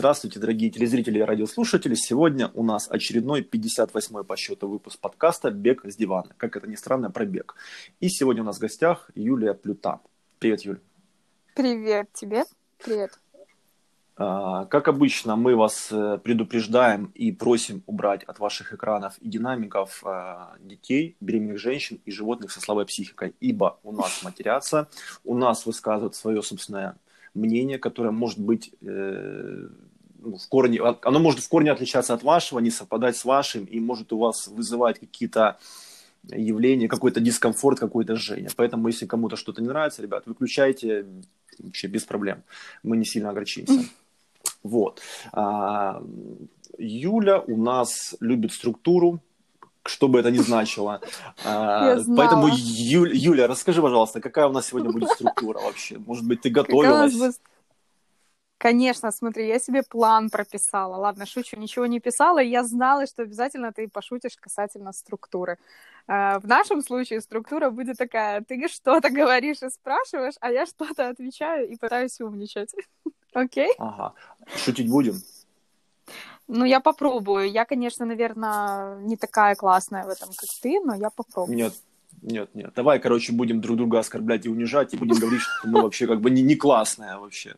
Здравствуйте, дорогие телезрители и радиослушатели. Сегодня у нас очередной 58-й по счету выпуск подкаста «Бег с дивана». Как это ни странно, про бег. И сегодня у нас в гостях Юлия Плюта. Привет, Юль. Привет тебе. Привет. А, как обычно, мы вас э, предупреждаем и просим убрать от ваших экранов и динамиков а, детей, беременных женщин и животных со слабой психикой, ибо у нас матерятся, у нас высказывают свое собственное мнение, которое может быть э, в корне, оно может в корне отличаться от вашего, не совпадать с вашим, и может у вас вызывать какие-то явления, какой-то дискомфорт, какое-то жжение. Поэтому, если кому-то что-то не нравится, ребят, выключайте вообще без проблем. Мы не сильно огорчимся. Вот. А, Юля у нас любит структуру, что бы это ни значило. А, поэтому, Юль, Юля, расскажи, пожалуйста, какая у нас сегодня будет структура вообще? Может быть, ты готовилась? Конечно, смотри, я себе план прописала. Ладно, шучу, ничего не писала. Я знала, что обязательно ты пошутишь касательно структуры. А, в нашем случае структура будет такая. Ты что-то говоришь и спрашиваешь, а я что-то отвечаю и пытаюсь умничать. Окей? Ага. Шутить будем? Ну, я попробую. Я, конечно, наверное, не такая классная в этом, как ты, но я попробую. Нет, нет, нет. Давай, короче, будем друг друга оскорблять и унижать, и будем говорить, что мы вообще как бы не, не классная вообще.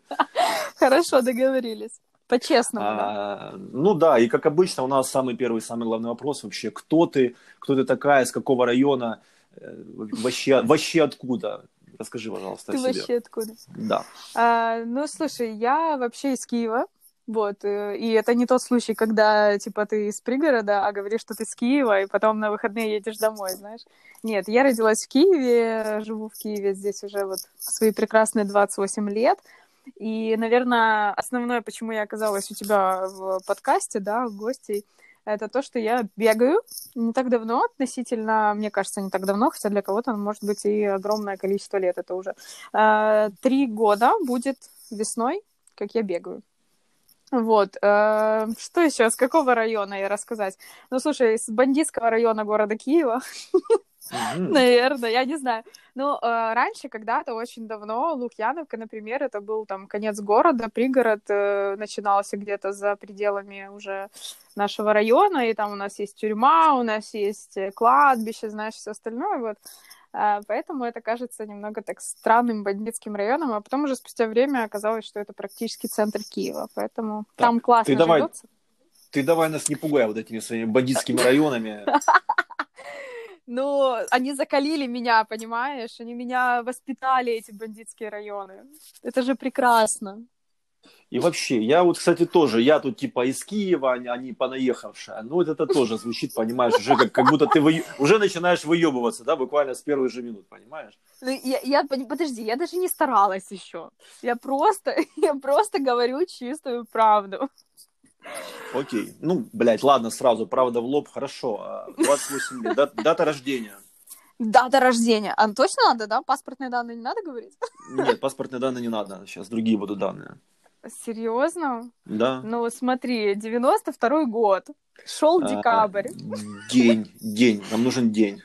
Хорошо, договорились. По-честному, а, да? Ну да, и как обычно у нас самый первый, самый главный вопрос вообще, кто ты, кто ты такая, с какого района, э, вообще, вообще откуда? Расскажи, пожалуйста, Ты вообще откуда? Да. А, ну, слушай, я вообще из Киева, вот, э, и это не тот случай, когда, типа, ты из пригорода, а говоришь, что ты с Киева, и потом на выходные едешь домой, знаешь. Нет, я родилась в Киеве, живу в Киеве здесь уже вот свои прекрасные 28 лет, и, наверное, основное, почему я оказалась у тебя в подкасте, да, в гостей, это то, что я бегаю не так давно, относительно, мне кажется, не так давно, хотя для кого-то, может быть, и огромное количество лет это уже. Э, три года будет весной, как я бегаю. Вот. Э, что еще? С какого района я рассказать? Ну, слушай, с бандитского района города Киева. Наверное, я не знаю. Ну, э, раньше, когда-то, очень давно, Лукьяновка, например, это был там конец города, пригород э, начинался где-то за пределами уже нашего района, и там у нас есть тюрьма, у нас есть кладбище, знаешь, все остальное, вот. А, поэтому это кажется немного так странным бандитским районом, а потом уже спустя время оказалось, что это практически центр Киева, поэтому так, там классно ты давай, живется. Ты давай нас не пугай вот этими своими бандитскими районами. Ну, они закалили меня, понимаешь? Они меня воспитали, эти бандитские районы. Это же прекрасно. И вообще, я вот, кстати, тоже, я тут типа из Киева, а не понаехавшая. Ну, вот это тоже звучит, понимаешь, уже как, как будто ты вы... уже начинаешь выебываться, да, буквально с первых же минут, понимаешь? Ну, я, я, подожди, я даже не старалась еще. Я просто, я просто говорю чистую правду. Окей. Ну, блядь, ладно, сразу, правда в лоб, хорошо. 28 а, лет, дата, дата рождения. Дата рождения. А точно надо, да? Паспортные данные не надо говорить? Нет, паспортные данные не надо. Сейчас другие будут данные. Серьезно? Да. Ну, смотри, 92-й год. Шел а, декабрь. День, день. Нам нужен день.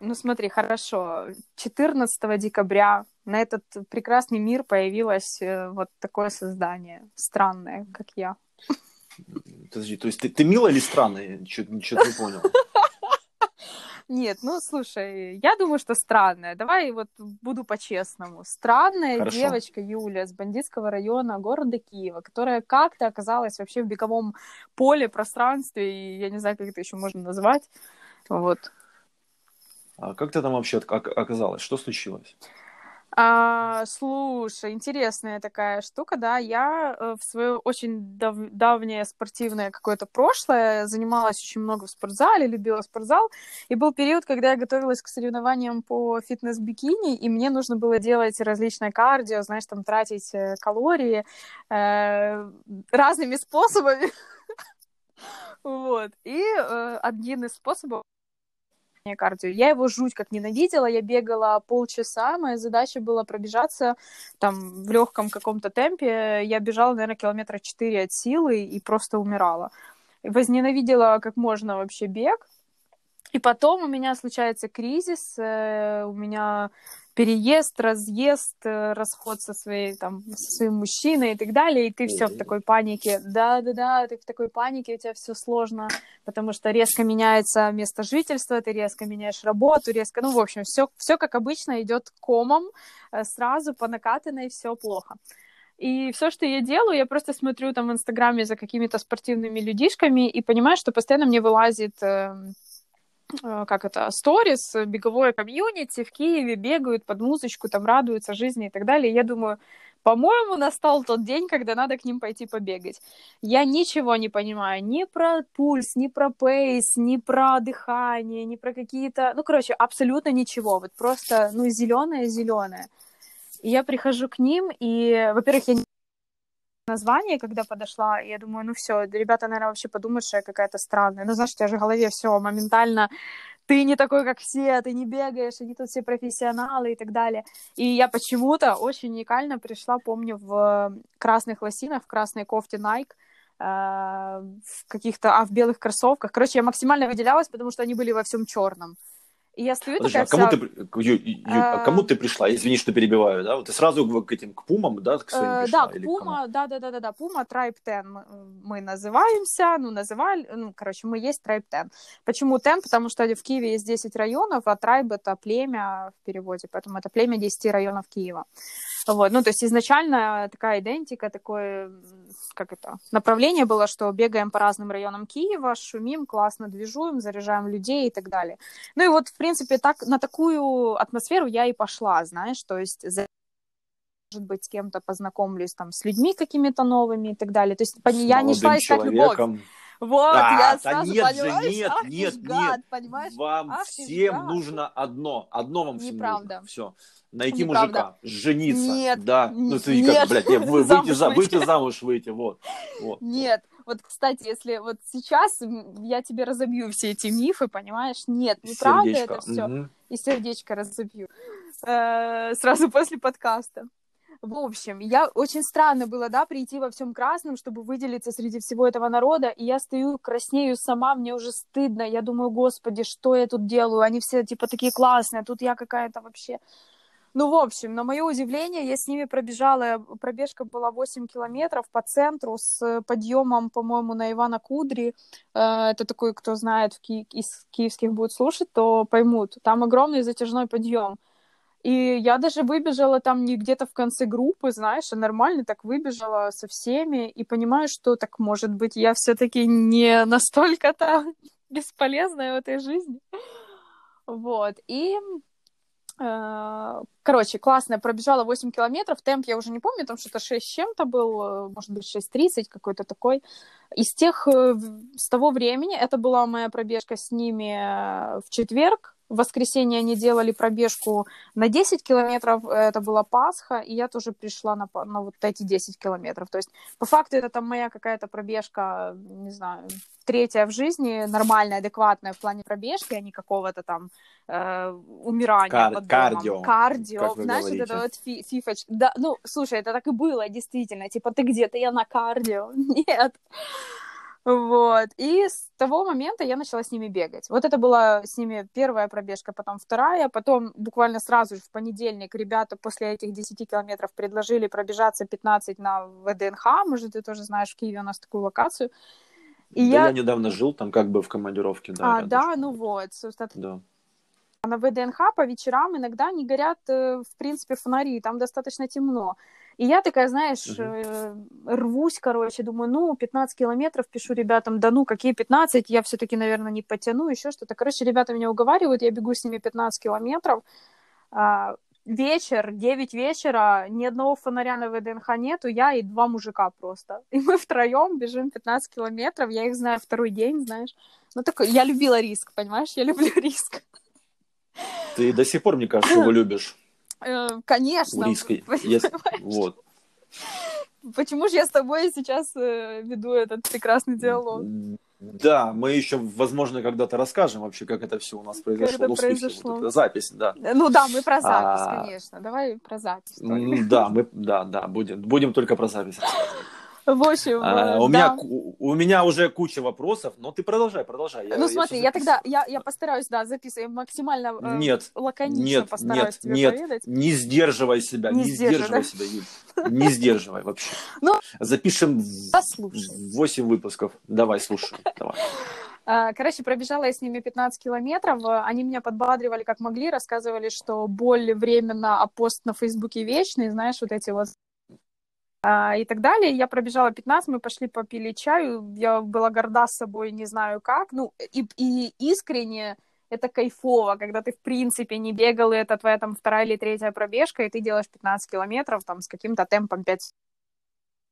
Ну, смотри, хорошо. 14 декабря на этот прекрасный мир появилось э, вот такое создание. Странное, как я. Подожди, то есть ты, ты милая или странная? Что-то не понял. Нет, ну слушай, я думаю, что странная. Давай вот буду по-честному. Странная Хорошо. девочка Юля с бандитского района города Киева, которая как-то оказалась вообще в беговом поле, пространстве, и я не знаю, как это еще можно назвать. Вот. А как ты там вообще оказалась? Что случилось? А, слушай, интересная такая штука, да. Я э, в свое очень дав- давнее спортивное какое-то прошлое занималась очень много в спортзале, любила спортзал. И был период, когда я готовилась к соревнованиям по фитнес-бикини, и мне нужно было делать различное кардио, знаешь, там тратить э, калории э, разными способами. Вот. И э, один из способов кардио. Я его жуть как ненавидела, я бегала полчаса, моя задача была пробежаться там в легком каком-то темпе. Я бежала, наверное, километра 4 от силы и просто умирала. Возненавидела как можно вообще бег. И потом у меня случается кризис, э, у меня переезд, разъезд, э, расход со своей, там, со своим мужчиной и так далее, и ты все в такой панике. Да-да-да, ты в такой панике, у тебя все сложно, потому что резко меняется место жительства, ты резко меняешь работу, резко, ну, в общем, все, все как обычно идет комом, э, сразу по накатанной все плохо. И все, что я делаю, я просто смотрю там в Инстаграме за какими-то спортивными людишками и понимаю, что постоянно мне вылазит эм, как это, сторис, беговое комьюнити в Киеве бегают под музычку, там радуются жизни и так далее. я думаю, по-моему, настал тот день, когда надо к ним пойти побегать. Я ничего не понимаю ни про пульс, ни про пейс, ни про дыхание, ни про какие-то... Ну, короче, абсолютно ничего. Вот просто, ну, зеленое-зеленое. И я прихожу к ним, и, во-первых, я название, когда подошла, я думаю, ну все, ребята, наверное, вообще подумают, что я какая-то странная. Ну, знаешь, у тебя же в голове все моментально ты не такой, как все, ты не бегаешь, они тут все профессионалы и так далее. И я почему-то очень уникально пришла, помню, в красных лосинах, в красной кофте Nike, э, в каких-то, а в белых кроссовках. Короче, я максимально выделялась, потому что они были во всем черном. И я стою Подожди, такая а кому, вся... ты, Ю, Ю, а... кому ты пришла? Извини, что перебиваю, да? Вот ты сразу к этим, к пумам, да, к своим пришла? Да, к пума, да, да, да, да, да, пума, Tribe 10 мы, мы называемся, ну, называли, ну, короче, мы есть Tribe 10. Почему 10? Потому что в Киеве есть 10 районов, а Tribe это племя в переводе, поэтому это племя 10 районов Киева. Вот, ну, то есть изначально такая идентика, такое, как это, направление было, что бегаем по разным районам Киева, шумим, классно движуем, заряжаем людей и так далее. Ну и вот, в принципе, так, на такую атмосферу я и пошла, знаешь, то есть может быть, с кем-то познакомлюсь там с людьми какими-то новыми и так далее. То есть я не шла искать любовь. Вот, а, я сразу нет же, нет, ах, нет, гад, нет. понимаешь? Вам ах, всем гад. нужно одно, одно вам всем Неправда. нужно. Все. Найти Неправда. мужика, жениться. Нет, да. Ну, ты нет. как, блядь, нет, вы, выйти, за, выйти. замуж выйти, вот. вот. Нет, вот, кстати, если вот сейчас я тебе разобью все эти мифы, понимаешь? Нет, неправда это все. Мгм. И сердечко разобью. Э, Сразу после подкаста. В общем, я очень странно было, да, прийти во всем красном, чтобы выделиться среди всего этого народа, и я стою, краснею сама, мне уже стыдно, я думаю, господи, что я тут делаю, они все, типа, такие классные, а тут я какая-то вообще... Ну, в общем, на мое удивление, я с ними пробежала, пробежка была 8 километров по центру с подъемом, по-моему, на Ивана Кудри. Э, Это такой, кто знает, в ки- из киевских будет слушать, то поймут. Там огромный затяжной подъем. И я даже выбежала там не где-то в конце группы, знаешь, а нормально так выбежала со всеми и понимаю, что так может быть я все-таки не настолько-то бесполезная в этой жизни. Вот. И э, Короче, классно, пробежала 8 километров, темп я уже не помню, там что-то 6 с чем-то был, может быть, 6.30 какой-то такой. Из тех, э, с того времени, это была моя пробежка с ними э, в четверг, в воскресенье они делали пробежку на 10 километров, это была Пасха, и я тоже пришла на, на вот эти 10 километров. То есть, по факту, это там моя какая-то пробежка, не знаю, третья в жизни, нормальная, адекватная в плане пробежки, а не какого-то там э, умирания Кар- под домом. кардио, Кардио, знаешь, говорите. это вот фи- фифоч- Да, ну, слушай, это так и было, действительно. Типа, ты где-то, я на кардио. Нет. Вот. И с того момента я начала с ними бегать. Вот это была с ними первая пробежка, потом вторая, потом буквально сразу же в понедельник ребята после этих 10 километров предложили пробежаться 15 на ВДНХ, может, ты тоже знаешь, в Киеве у нас такую локацию. И да, я... я... недавно жил там как бы в командировке, да. А, рядышком. да, ну вот, собственно, Да. а на ВДНХ по вечерам иногда не горят, э, в принципе, фонари, там достаточно темно. И я такая, знаешь, э, рвусь, короче, думаю, ну, 15 километров, пишу ребятам, да ну, какие 15, я все-таки, наверное, не потяну, еще что-то. Короче, ребята меня уговаривают, я бегу с ними 15 километров. А, вечер, 9 вечера, ни одного фонаря на ВДНХ нету, я и два мужика просто. И мы втроем бежим 15 километров, я их знаю второй день, знаешь. Ну, такой, я любила риск, понимаешь, я люблю риск. Ты до сих пор, мне кажется, его любишь. Э, Конечно. У риска. Если- Вот. Почему же я с тобой сейчас э, веду этот прекрасный диалог? Да, мы еще, возможно, когда-то расскажем вообще, как это все у нас произошло. это Ну, смысле, произошло. вот эта запись, да. Ну да, мы про запись, А, конечно. Давай про запись. только. Да, мы, да, да, будем, будем только про запись рассказывать. В общем, А, э, у, да. меня, у меня уже куча вопросов, но ты продолжай, продолжай. Я- Ну я смотри, всё я тогда, я, я постараюсь, да, записываю максимально э, Нет, лаконично нет, постараюсь нет, тебе нет, поведать. не сдерживай себя, Не не, сдерживай, да? себя, Юль. Не сдерживай вообще. Ну, Запишем Послушай. 8 выпусков. Давай, слушай. Давай. А, Короче, пробежала я с ними 15 километров. Э, Они меня подбадривали как могли, рассказывали, что боль временно, а пост на Фейсбуке вечный, знаешь, вот эти вот а, и так далее. Я пробежала 15, мы пошли попили чаю. Я была горда собой, не знаю как. Ну, и, и искренне это кайфово, когда ты, в принципе, не бегал, и это твоя там вторая или третья пробежка, и ты делаешь 15 километров там с каким-то темпом 5...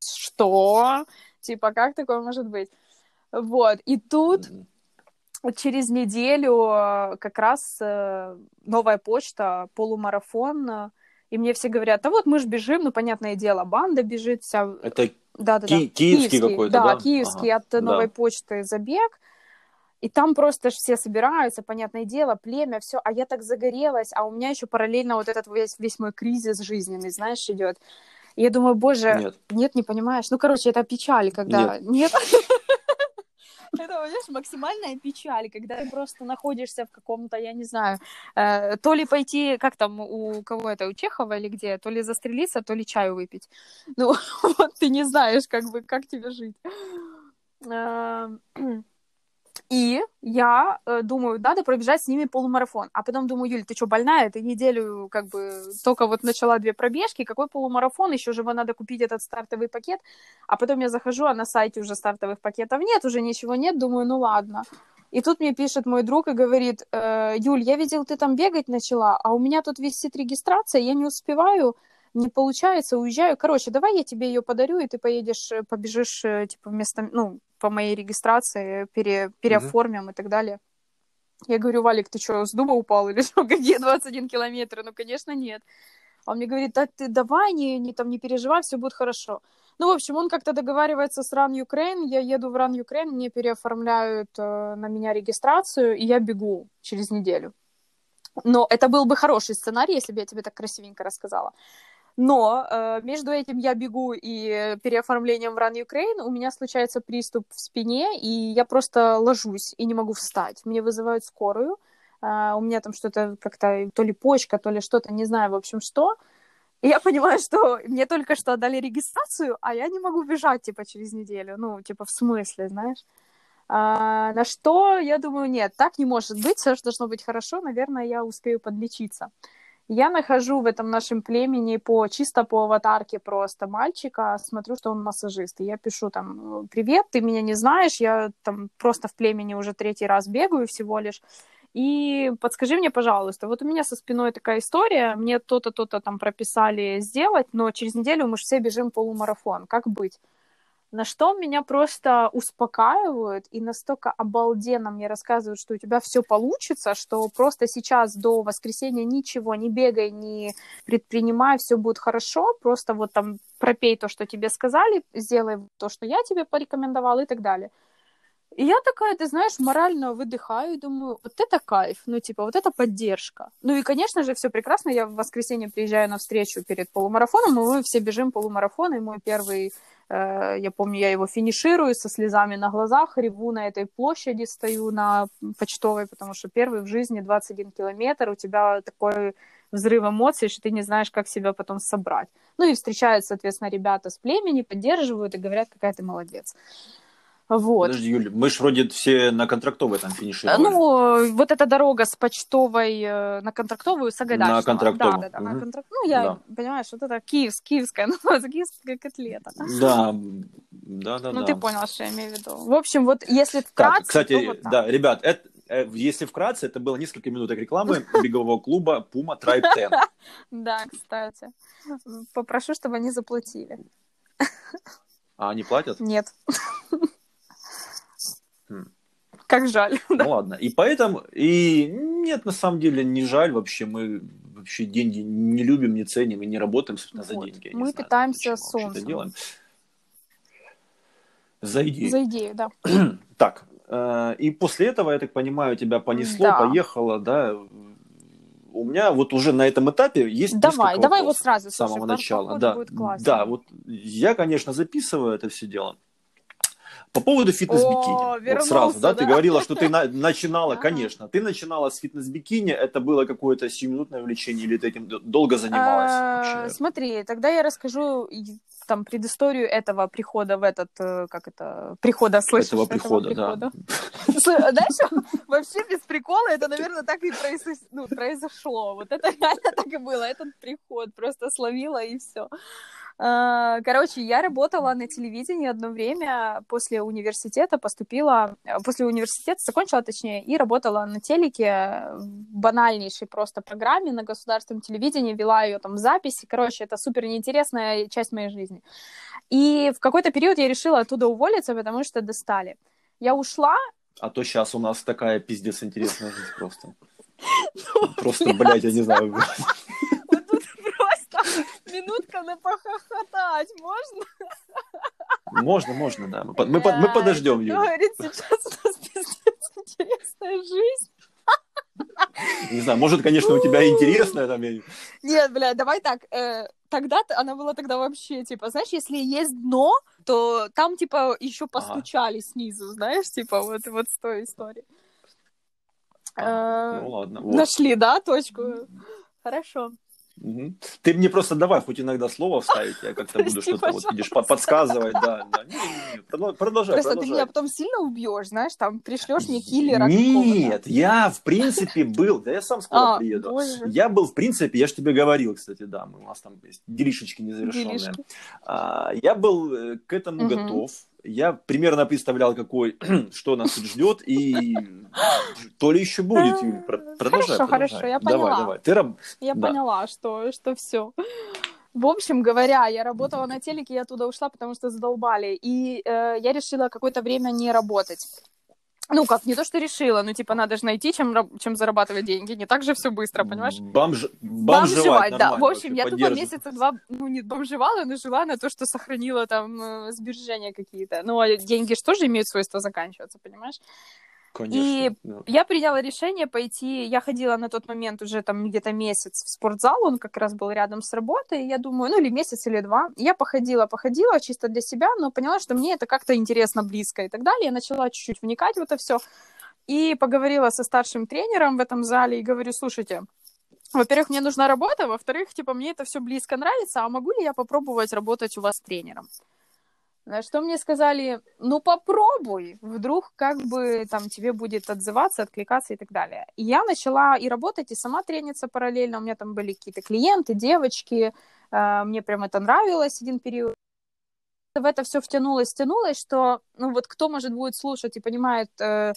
Что? Типа, как такое может быть? Вот. И тут через неделю э, как раз э, новая почта, полумарафон, э, и мне все говорят, да вот мы же бежим, ну, понятное дело, банда бежит вся, Это да-да-да, Ки- киевский какой-то, да? да? киевский Ага, от новой да. почты забег, и там просто ж все собираются, понятное дело, племя, все, а я так загорелась, а у меня еще параллельно вот этот весь, весь мой кризис жизненный, знаешь, идет. И я думаю, боже, нет. нет, не понимаешь. Ну, короче, это печаль, когда... Нет. Это, понимаешь, максимальная печаль, когда ты просто находишься в каком-то, я не знаю, э, то ли пойти, как там у кого это, у Чехова или где, то ли застрелиться, то ли чаю выпить. Ну, вот ты не знаешь, как бы, как тебе жить. И я э, думаю, надо пробежать с ними полумарафон. А потом думаю, Юль, ты что, больная? Ты неделю как бы только вот начала две пробежки. Какой полумарафон? Еще же надо купить этот стартовый пакет. А потом я захожу, а на сайте уже стартовых пакетов нет, уже ничего нет. Думаю, ну ладно. И тут мне пишет мой друг и говорит, «Э, Юль, я видел, ты там бегать начала, а у меня тут висит регистрация, я не успеваю, не получается, уезжаю. Короче, давай я тебе ее подарю, и ты поедешь, э, побежишь, э, типа, вместо, ну, по моей регистрации, пере, переоформим и так далее. Я говорю, Валик, ты что, с дуба упал или что? Какие 21 километр? Ну, конечно, нет. А он мне говорит, да ты давай, не, не, там, не переживай, все будет хорошо. Ну, в общем, он как-то договаривается с Run Ukraine, я еду в Run Ukraine, мне переоформляют э, на меня регистрацию, и я бегу через неделю. Но это был бы хороший сценарий, если бы я тебе так красивенько рассказала. Но э, между этим я бегу и переоформлением в Run Ukraine у меня случается приступ в спине, и я просто ложусь и не могу встать. Мне вызывают скорую. Э, у меня там что-то как-то, то ли почка, то ли что-то, не знаю, в общем, что. И я понимаю, что мне только что отдали регистрацию, а я не могу бежать, типа, через неделю. Ну, типа, в смысле, знаешь? А, на что я думаю, нет, так не может быть, все должно быть хорошо, наверное, я успею подлечиться. Я нахожу в этом нашем племени по чисто по аватарке просто мальчика, смотрю, что он массажист, и я пишу там, привет, ты меня не знаешь, я там просто в племени уже третий раз бегаю всего лишь, и подскажи мне, пожалуйста, вот у меня со спиной такая история, мне то-то, то-то там прописали сделать, но через неделю мы же все бежим полумарафон, как быть? На что меня просто успокаивают и настолько обалденно мне рассказывают, что у тебя все получится, что просто сейчас до воскресенья ничего не бегай, не предпринимай, все будет хорошо, просто вот там пропей то, что тебе сказали, сделай то, что я тебе порекомендовала и так далее. И я такая, ты знаешь, морально выдыхаю думаю, вот это кайф, ну, типа, вот это поддержка. Ну, и, конечно же, все прекрасно, я в воскресенье приезжаю на встречу перед полумарафоном, и мы все бежим полумарафон, и мой первый, э, я помню, я его финиширую со слезами на глазах, реву на этой площади, стою на почтовой, потому что первый в жизни 21 километр, у тебя такой взрыв эмоций, что ты не знаешь, как себя потом собрать. Ну, и встречают, соответственно, ребята с племени, поддерживают и говорят, какая ты молодец. Вот. Подожди, Юля, мы ж вроде все на контрактовой там финишировали. Ну, вот эта дорога с почтовой э, на контрактовую Сагайдачного. На контрактовую. Да, да, да, на Мгм. контракт... Ну, я, Да. понимаешь, вот это киев, киевская, называется киевская котлета. Да, да, да. Ну, да. ты понял, что я имею в виду. В общем, вот если Так, вкратце, кстати, то вот так. да, ребят, это, э, если вкратце, это было несколько минуток рекламы бегового клуба Puma Tribe 10. Да, кстати. Попрошу, чтобы они заплатили. А они платят? Нет. Как жаль. Ну ладно. И поэтому, и нет, на самом деле, не жаль вообще. Мы вообще деньги не любим, не ценим и не работаем, собственно, за Вот. деньги. Я Мы знаю, питаемся это солнцем. делаем. За идею. За идею, да. Так, э, и после этого, я так понимаю, тебя понесло, Да. поехало, да, у меня вот уже на этом этапе есть Давай, давай вот сразу, с самого слушай, начала. Да, да, вот я, конечно, записываю это все дело. По поводу фитнес-бикини. Вот сразу, да, да? ты говорила, что ты на- начинала, Ага. конечно, ты начинала с фитнес-бикини, это было какое-то сиюминутное увлечение, или ты этим долго занималась А? Смотри, тогда я расскажу там предысторию этого прихода в этот, э, как это, прихода, слышишь? Этого прихода, да. Слы- Знаешь, вообще без прикола это, наверное, так и ну, произошло. Вот это реально так и было. Этот приход просто словила и все. Короче, я работала на телевидении одно время после университета, поступила, э, после университета закончила, точнее, и работала на телеке в банальнейшей просто программе на государственном телевидении, вела ее там записи. Короче, это супер неинтересная часть моей жизни. И в какой-то период я решила оттуда уволиться, потому что достали. Я ушла, А то сейчас у нас такая пиздец интересная жизнь просто. Ну, Просто, блядь, я не знаю. Минутка на похохотать можно? Можно, можно, да. Мы, мы, мы подождем, Юля. Говорит, сейчас у нас пиздец интересная жизнь. Не знаю, может, конечно, у тебя интересная там... Нет, блядь, давай так. э, тогда она была тогда вообще, типа, знаешь, если есть дно, то там, типа, еще постучали снизу, знаешь, типа, вот, вот с той истории. А, Э, Ну ладно. вот. Нашли, да, точку? Хорошо. Мгм. Ты мне просто давай хоть иногда слово вставить, я как-то буду что-то вот, видишь, по- подсказывать, да, да. Не-не-не, продо- Продолжай, Просто ты продолжай. меня потом сильно убьешь, знаешь, там пришлешь мне киллера. Нет, я в принципе был, да я сам скоро А, приеду. боже. Я был, в принципе, я же тебе говорил, кстати, да, мы, у нас там есть делишечки незавершенные. Делишки. А, я был э, к этому готов. Я примерно представлял, какой, что нас тут ждет, и то ли еще будет, Юль. Продолжай, Хорошо, продолжай. хорошо, я Давай, поняла. давай. Ты раб- Я Да. поняла, что, что все. В общем говоря, я работала на телеке, я оттуда ушла, потому что задолбали. И э, я решила какое-то время не работать. Ну, как, не то, что решила, ну, типа, надо же найти, чем, чем зарабатывать деньги. Не так же все быстро, понимаешь? Бомж... Бомжевать, да. В общем, я тупо месяца два, ну, не бомжевала, но жила на то, что сохранила там э, сбережения какие-то. Ну, а деньги же тоже имеют свойство заканчиваться, понимаешь? Конечно. И да. я приняла решение пойти, я ходила на тот момент уже там где-то месяц в спортзал, он как раз был рядом с работой, и я думаю, ну или месяц, или два. Я походила, походила чисто для себя, но поняла, что мне это как-то интересно, близко и так далее. Я начала чуть-чуть вникать в это все. И поговорила со старшим тренером в этом зале и говорю, слушайте, во-первых, мне нужна работа, во-вторых, типа, мне это все близко нравится, а могу ли я попробовать работать у вас тренером? На что мне сказали, ну попробуй, вдруг как бы там тебе будет отзываться, откликаться и так далее. И я начала и работать, и сама трениться параллельно, у меня там были какие-то клиенты, девочки, э, мне прям это нравилось один период. В это все втянулось, втянулось, что, ну вот кто, может, будет слушать и понимает э,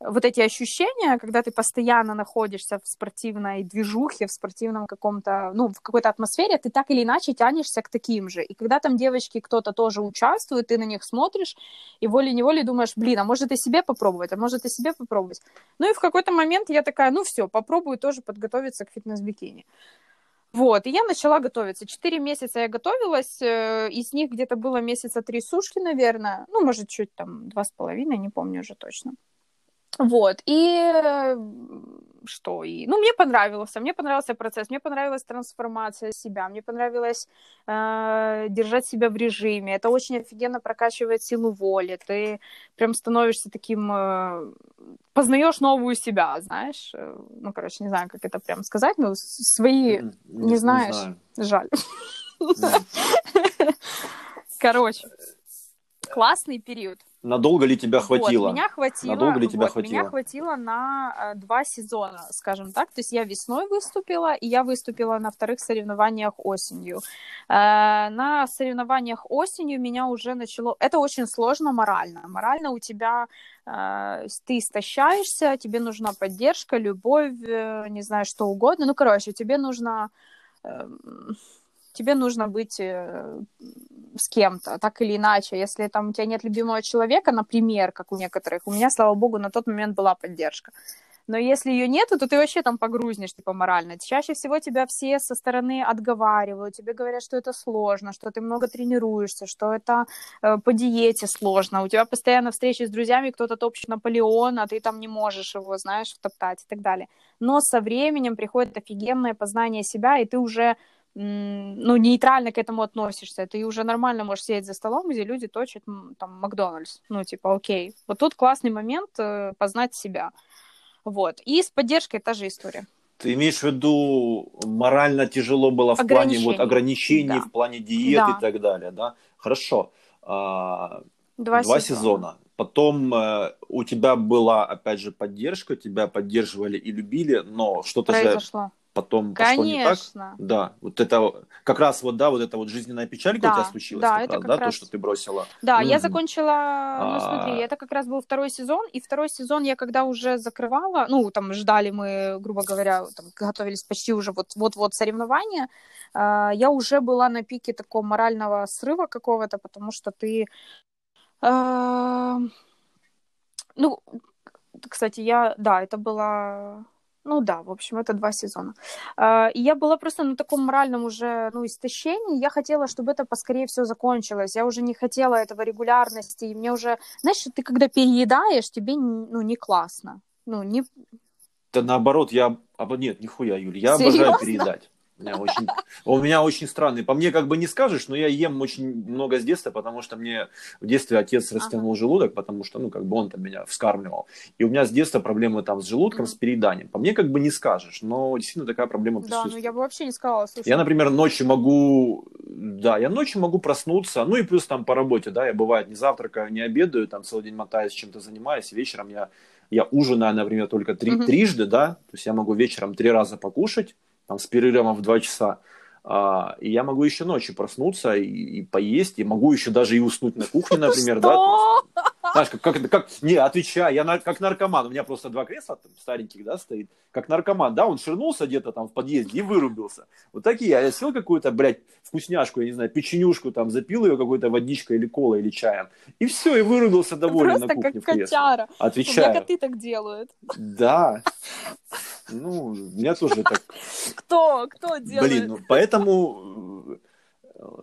вот эти ощущения, когда ты постоянно находишься в спортивной движухе, в спортивном каком-то, ну, в какой-то атмосфере, ты так или иначе тянешься к таким же. И когда там девочки кто-то тоже участвует, ты на них смотришь, и волей-неволей думаешь, блин, а может и себе попробовать, а может и себе попробовать. Ну и в какой-то момент я такая, ну все, попробую тоже подготовиться к фитнес-бикини. Вот, и я начала готовиться. Четыре месяца я готовилась, э, из них где-то было месяца три сушки, наверное, ну, может, чуть там два с половиной, не помню уже точно. Вот, и что? И, ну, мне понравилось, мне понравился процесс, мне понравилась трансформация себя, мне понравилось э, держать себя в режиме. Это очень офигенно прокачивает силу воли. Ты прям становишься таким, э, познаешь новую себя, знаешь. Э, Ну, короче, не знаю, как это прям сказать, но свои, М, не знаешь. знаю. жаль. Короче, классный период. Надолго ли тебя хватило? Вот, меня хватило, Надолго ли тебя вот, хватило? Меня хватило на э, два сезона, скажем так. То есть я весной выступила, и я выступила на вторых соревнованиях осенью. Э, на соревнованиях осенью меня уже начало... Это очень сложно морально. Морально у тебя э, ты истощаешься, тебе нужна поддержка, любовь, не знаю, что угодно. Ну, короче, тебе нужно... эм, тебе нужно быть с кем-то, так или иначе. Если там у тебя нет любимого человека, например, как у некоторых, у меня, слава богу, на тот момент была поддержка. Но если ее нету, то ты вообще там погрузнешь, типа, морально. Чаще всего тебя все со стороны отговаривают, тебе говорят, что это сложно, что ты много тренируешься, что это э, по диете сложно, у тебя постоянно встречи с друзьями, кто-то топчет Наполеон, а ты там не можешь его, знаешь, втоптать и так далее. Но со временем приходит офигенное познание себя, и ты уже ну, нейтрально к этому относишься. Ты уже нормально можешь сидеть за столом, где люди точат там Макдональдс. Ну, типа, окей. Вот тут классный момент э, познать себя. Вот. И с поддержкой та же история. Ты имеешь в виду, морально тяжело было в плане вот, ограничений, да. в плане диет да. и так далее, да? Хорошо. А, два, два сезона. сезона. Потом э, у тебя была, опять же, поддержка, тебя поддерживали и любили, но что-то же потом Конечно. пошло не так. Да, вот это как раз вот, да, вот эта вот жизненная печалька да, у тебя случилась, да, как это раз, как да, раз... то, что ты бросила. Да, mm я закончила, ну смотри, это как раз был второй сезон, и второй сезон я когда уже закрывала, ну там ждали мы, грубо говоря, там, готовились почти уже вот вот-вот соревнования, а, я уже была на пике такого морального срыва какого-то, потому что ты а, ну, кстати, я, да, это было ну да, в общем, это два сезона. А, и я была просто на таком моральном уже, ну, истощении. Я хотела, чтобы это поскорее все закончилось. Я уже не хотела этого регулярности. И мне уже, знаешь, ты когда переедаешь, тебе, ну, не классно. Ну, не... Да наоборот, я... А, нет, нихуя, Юль, я Серьезно? обожаю переедать. У меня очень, у меня очень странный. По мне как бы не скажешь, но я ем очень много с детства, потому что мне в детстве отец растянул ага. желудок, потому что, ну, как бы он там меня вскармливал. И у меня с детства проблемы там с желудком, mm. с перееданием. По мне как бы не скажешь, но действительно такая проблема присутствует. Да, ну я бы вообще не сказала, слушай. Я, например, ночью могу, да, я ночью могу проснуться, ну и плюс там по работе, да, я бывает не завтракаю, не обедаю, там целый день мотаюсь, чем-то занимаюсь, вечером я, я ужинаю, например, только три, mm-hmm. трижды, да, то есть я могу вечером три раза покушать, там, с перерывом в 2 часа. А, и я могу еще ночью проснуться и, и поесть, и могу еще даже и уснуть на кухне, например, да. Знаешь, как, как, как, не, отвечаю, я на, как наркоман, у меня просто два кресла там, стареньких, да, стоит, как наркоман, да, он ширнулся где-то там в подъезде и вырубился. Вот такие, я сел какую-то, блядь, вкусняшку, я не знаю, печенюшку там, запил ее какой-то водичкой или колой или чаем, и все, и вырубился довольно на кухне как котяра. Отвечаю. У меня коты так делают. Да. Ну, у меня тоже так. Кто? Кто делает? Блин, ну, поэтому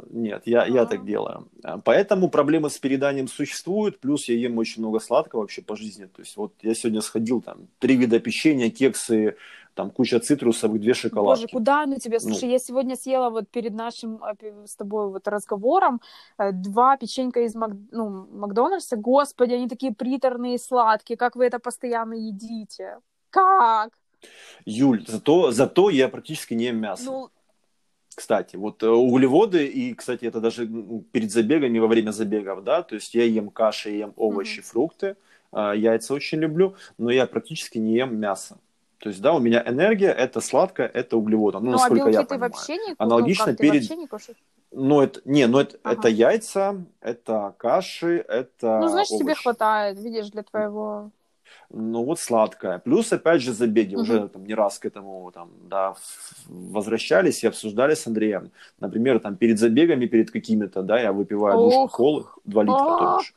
нет, я, я так делаю. Поэтому проблемы с переданием существуют, плюс я ем очень много сладкого вообще по жизни. То есть вот я сегодня сходил, там, три вида печенья, кексы, там куча цитрусовых, две шоколадки. Боже, куда ну тебе? Слушай, ну. я сегодня съела вот перед нашим с тобой вот разговором э, два печенька из Мак... ну, Макдональдса. Господи, они такие приторные и сладкие. Как вы это постоянно едите? Как? Юль, зато, зато я практически не ем мясо. Ну, кстати, вот э, углеводы, и, кстати, это даже перед забегами, во время забегов, да, то есть я ем каши, я ем овощи, mm-hmm. фрукты, а, яйца очень люблю, но я практически не ем мясо. То есть, да, у меня энергия это сладкое, это углеводы. Ну, ну насколько а я понимаю. вообще не Аналогично ну, перед... вообще не кушаешь? Ну, это, не, ну, это, ага. это яйца, это каши, это Ну, значит, овощи. тебе хватает, видишь, для твоего ну вот сладкое. Плюс, опять же, забеги. Угу. Уже там, не раз к этому там, да, возвращались и обсуждали с Андреем. Например, там перед забегами, перед какими-то, да, я выпиваю душку колы, 2 литра тоже.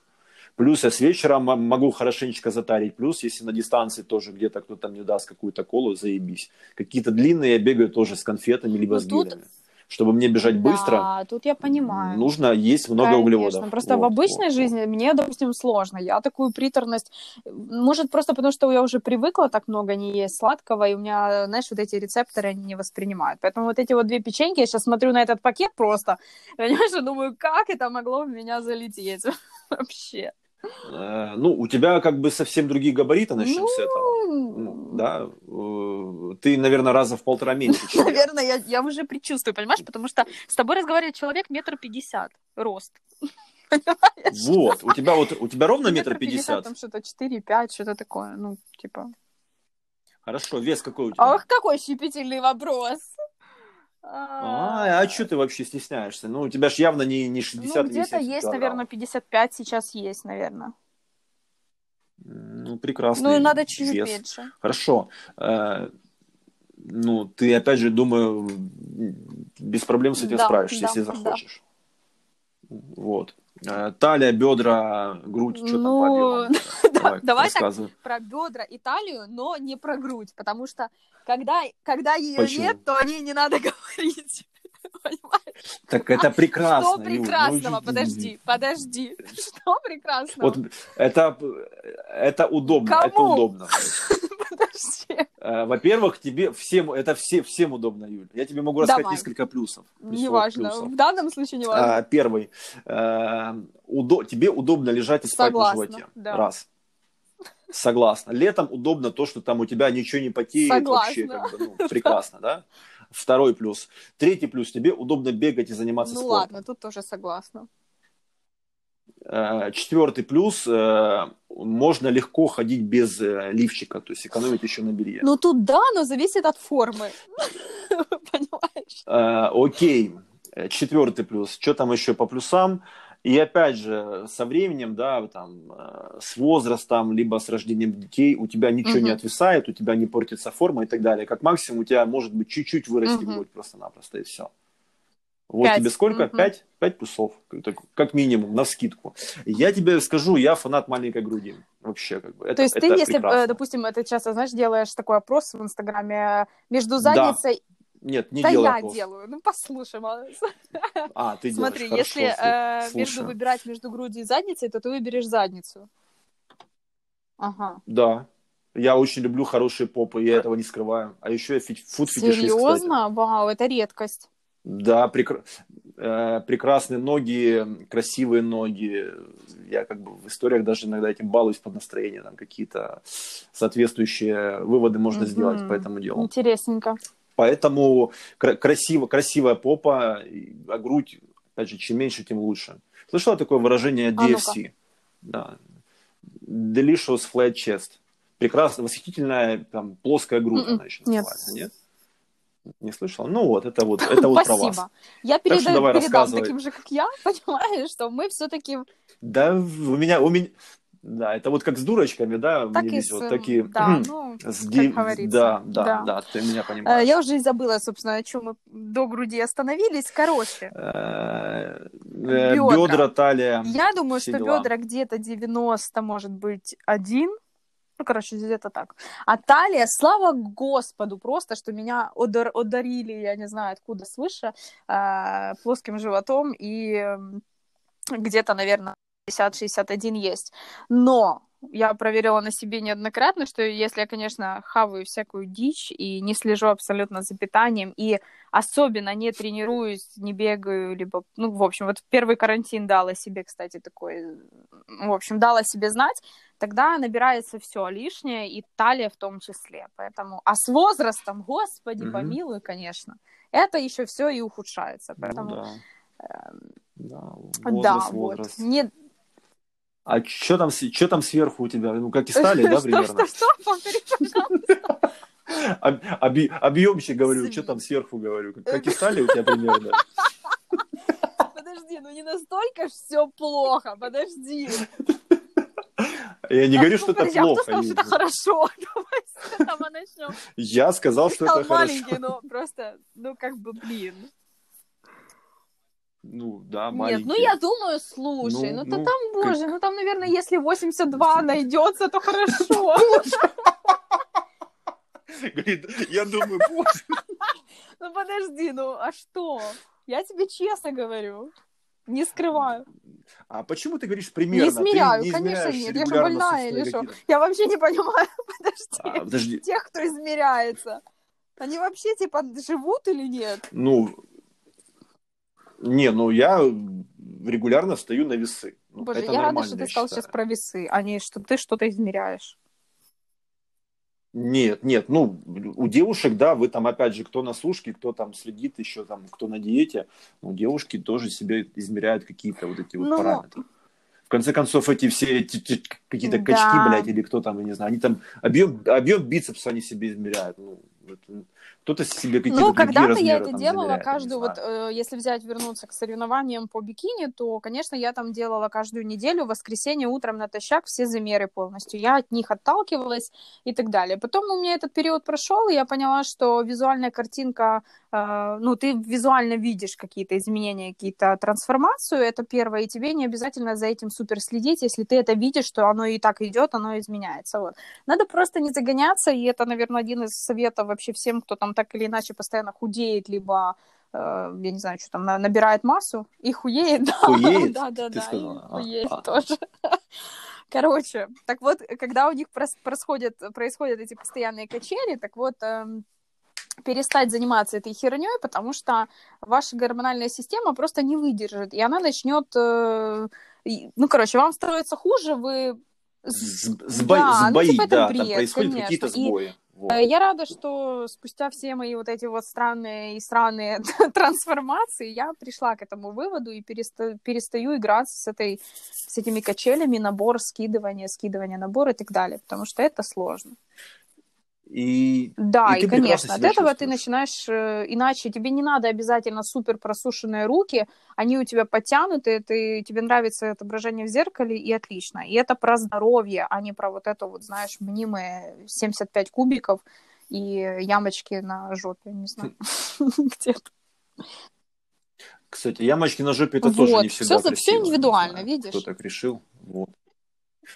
Плюс я с вечера могу хорошенечко затарить. Плюс, если на дистанции тоже где-то кто-то мне даст какую-то колу, заебись. Какие-то длинные я бегаю тоже с конфетами, либо Но ну, с гелями. Тут чтобы мне бежать да, быстро, тут я понимаю. нужно есть много Конечно. углеводов. Просто вот, в обычной вот, жизни мне, допустим, сложно. Я такую приторность, может, просто потому что я уже привыкла так много не есть сладкого, и у меня, знаешь, вот эти рецепторы они не воспринимают. Поэтому вот эти вот две печеньки, я сейчас смотрю на этот пакет просто, понимаешь, и думаю, как это могло в меня залететь вообще. Э, ну, у тебя как бы совсем другие габариты, начнем ну... с этого. Ну, да, э, ты, наверное, раза в полтора меньше. Наверное, я, я уже предчувствую, понимаешь, потому что с тобой разговаривает человек метр пятьдесят рост. Вот, у тебя вот у тебя ровно метр пятьдесят? Там что-то четыре, пять, что-то такое, ну, типа. Хорошо, вес какой у тебя? Ох, какой щепетильный вопрос. А, а что ты вообще стесняешься? Ну, у тебя же явно не, не 60 Ну, где-то есть, наверное, 55 сейчас есть, наверное. Ну, прекрасно. Ну, надо чуть вес. меньше. Хорошо. Э, ну, ты, опять же, думаю, без проблем с этим да, справишься, да, если захочешь. Да. Вот. Э, талия, бедра, грудь, что ну, там по Давай, Давай так, про бедра и талию, но не про грудь, потому что когда, когда ее Почему? нет, то о ней не надо говорить. Понимаешь? Так это прекрасно. Что ну, прекрасного? и- Подожди, подожди. Что прекрасного? Вот это, это удобно, это Кому? удобно. Подожди. Э, Во-первых, тебе всем, это все, всем удобно, Юль. Я тебе могу рассказать Давай. несколько плюсов. Неважно. плюсов. В данном случае неважно. А, Первый. Э, удо- Тебе удобно лежать и спать Согласна, на животе. да. Раз. Согласна. Летом удобно то, что там у тебя ничего не потеет. Согласна. Вообще, как бы, ну, прекрасно, да? Второй плюс. Третий плюс. Тебе удобно бегать и заниматься Ну спортом. ладно, тут тоже согласна. Э, Четвертый плюс. э, Можно легко ходить без э, лифчика, то есть экономить еще на белье. Ну тут да, но зависит от формы. Понимаешь? Окей. Четвертый плюс. Что там еще по плюсам? И опять же, со временем, да, там, э, с возрастом, либо с рождением детей, у тебя ничего не Мгм. отвисает, у тебя не портится форма и так далее. Как максимум у тебя может быть чуть-чуть вырасти Мгм. грудь просто-напросто, и все. Вот Пять. тебе сколько? Мгм. Пять? Пять плюсов, как- минимум, на скидку. Я тебе скажу, я фанат маленькой груди. Вообще, как бы. Это, То есть ты, это если, прекрасно. э, допустим, ты часто, знаешь, делаешь такой опрос в Инстаграме э, между Да, задницей... Нет, не Да делай я опрос. делаю. Ну, послушай, молодец. А, ты Смотри, делаешь. если Хорошо, э, слушай. между выбирать между грудью и задницей, то ты выберешь задницу. Ага. Да. Я очень люблю хорошие попы, я этого не скрываю. А еще я фуд-фетишист, кстати. Серьезно? Вау, это редкость. Да, прекра- э, прекрасные ноги, красивые ноги. Я как бы в историях даже иногда этим балуюсь под настроение. Там какие-то соответствующие выводы можно Мгм. сделать по этому делу. Интересненько. Поэтому кра- красиво, красивая попа, а грудь, опять же, чем меньше, тем лучше. Слышала такое выражение А ну-ка. DFC? да. Delicious flat chest. Прекрасно, восхитительная там, плоская грудь, Мгм. она еще Нет. называется, нет? Не слышала? Ну вот, это вот, это вот про вас. Спасибо. Я Так что передаю, давай передам таким же, как я, понимаешь, что мы все-таки Да, у меня, у меня, да, это вот как с дурочками, да, так мне и с... везет, так и Да, ну, с как ди- говорится. Да, да, Да. да, ты меня Э, понимаешь. Я уже и забыла, собственно, о чем мы до груди остановились. Короче, Э, э, Бедра. Бедра, талия. я думаю, что бедра где-то 90, может быть, один. Ну, короче, где-то так. А талия, слава Господу, просто, что меня одар- одарили, я не знаю, откуда свыше, э, плоским животом, и где-то, наверное, 50-61 есть. Но я проверила на себе неоднократно, что если я, конечно, хаваю всякую дичь и не слежу абсолютно за питанием, и особенно не тренируюсь, не бегаю, либо, ну, в общем, вот первый карантин дала себе, кстати, такой, в общем, дала себе знать, тогда набирается все лишнее, и талия в том числе. Поэтому, а с возрастом, господи, Мгм. помилуй, конечно, это еще все и ухудшается. Ну Поэтому, да. Да, да, возраст, вот. возраст. Не... А что там, чё там сверху у тебя? Ну, как и стали, да, Что, примерно? что, что? Повтори, пожалуйста. Об- оби- Объемщик, говорю, что там сверху, говорю. Как- и стали у тебя примерно? Подожди, ну не настолько все плохо, подожди. Я не говорю, что это плохо. сказал, что это хорошо? Давай с этого начнем. Я сказал, что это хорошо. маленький, но просто, ну как бы, блин. Ну, да, Нет, маленький. ну я думаю, слушай, Ну, ну, то ну, там, боже, ну там, наверное, если 82 найдется, то хорошо. Говорит, я думаю, боже. Ну подожди, ну а что? Я тебе честно говорю. Не скрываю. А почему ты говоришь примерно? Не измеряю, Ты не конечно, нет. Я же больная или что? Я вообще не понимаю. Подожди. А, подожди, Тех, кто измеряется. Они вообще, типа, живут или нет? ну, не, ну я регулярно встаю на весы. Ну, Боже, это я рада, что ты сказал сейчас про весы, а не что ты что-то измеряешь. Нет, нет, ну, у девушек, да, вы там, опять же, кто на сушке, кто там следит еще, там, кто на диете, ну, девушки тоже себе измеряют какие-то вот эти вот Ну, параметры. В конце концов, эти все эти- эти какие-то Да. качки, блядь, или кто там, я не знаю, они там, объем, объем бицепса они себе измеряют, ну, это Кто-то себе какие-то Ну, когда-то я это делала не каждую, вот э, если взять, вернуться к соревнованиям по бикини, то, конечно, я там делала каждую неделю, в воскресенье утром натощак все замеры полностью. Я от них отталкивалась и так далее. Потом у меня этот период прошел, и я поняла, что визуальная картинка, ну, ты визуально видишь какие-то изменения, какие-то трансформацию, это первое, и тебе не обязательно за этим супер следить, если ты это видишь, что оно и так идет, оно изменяется. Вот. Надо просто не загоняться, и это, наверное, один из советов вообще всем, кто там так или иначе постоянно худеет, либо э, я не знаю, что там, на- набирает массу и хуеет. да. Хуеет, Да, да, да, сказала? А, хуеет а. тоже. Короче, так вот, когда у них происходят, происходят эти постоянные качели, так вот, эм, перестать заниматься этой херней, потому что ваша гормональная система просто не выдержит, и она начнет, э, и- ну, короче, вам становится хуже, вы... С- сбой- Да, ну, сбои, типа, это да, там бред, происходят конечно. какие-то И сбои. Вот. Э, Я рада, что спустя все мои вот эти вот странные и странные трансформации я пришла к этому выводу и переста- перестаю играться с, этой, с этими качелями, набор, скидывание, скидывание, набор и так далее, потому что это сложно. И, Да, и и, конечно, от этого ты начинаешь э, иначе. Тебе не надо обязательно супер просушенные руки, они у тебя подтянуты, ты, тебе нравится отображение в зеркале, и отлично. И это про здоровье, а не про вот это вот, знаешь, мнимые 75 кубиков и ямочки на жопе, не знаю, где-то. Кстати, ямочки на жопе это тоже не всегда не индивидуально, видишь? Кто так решил. Вот.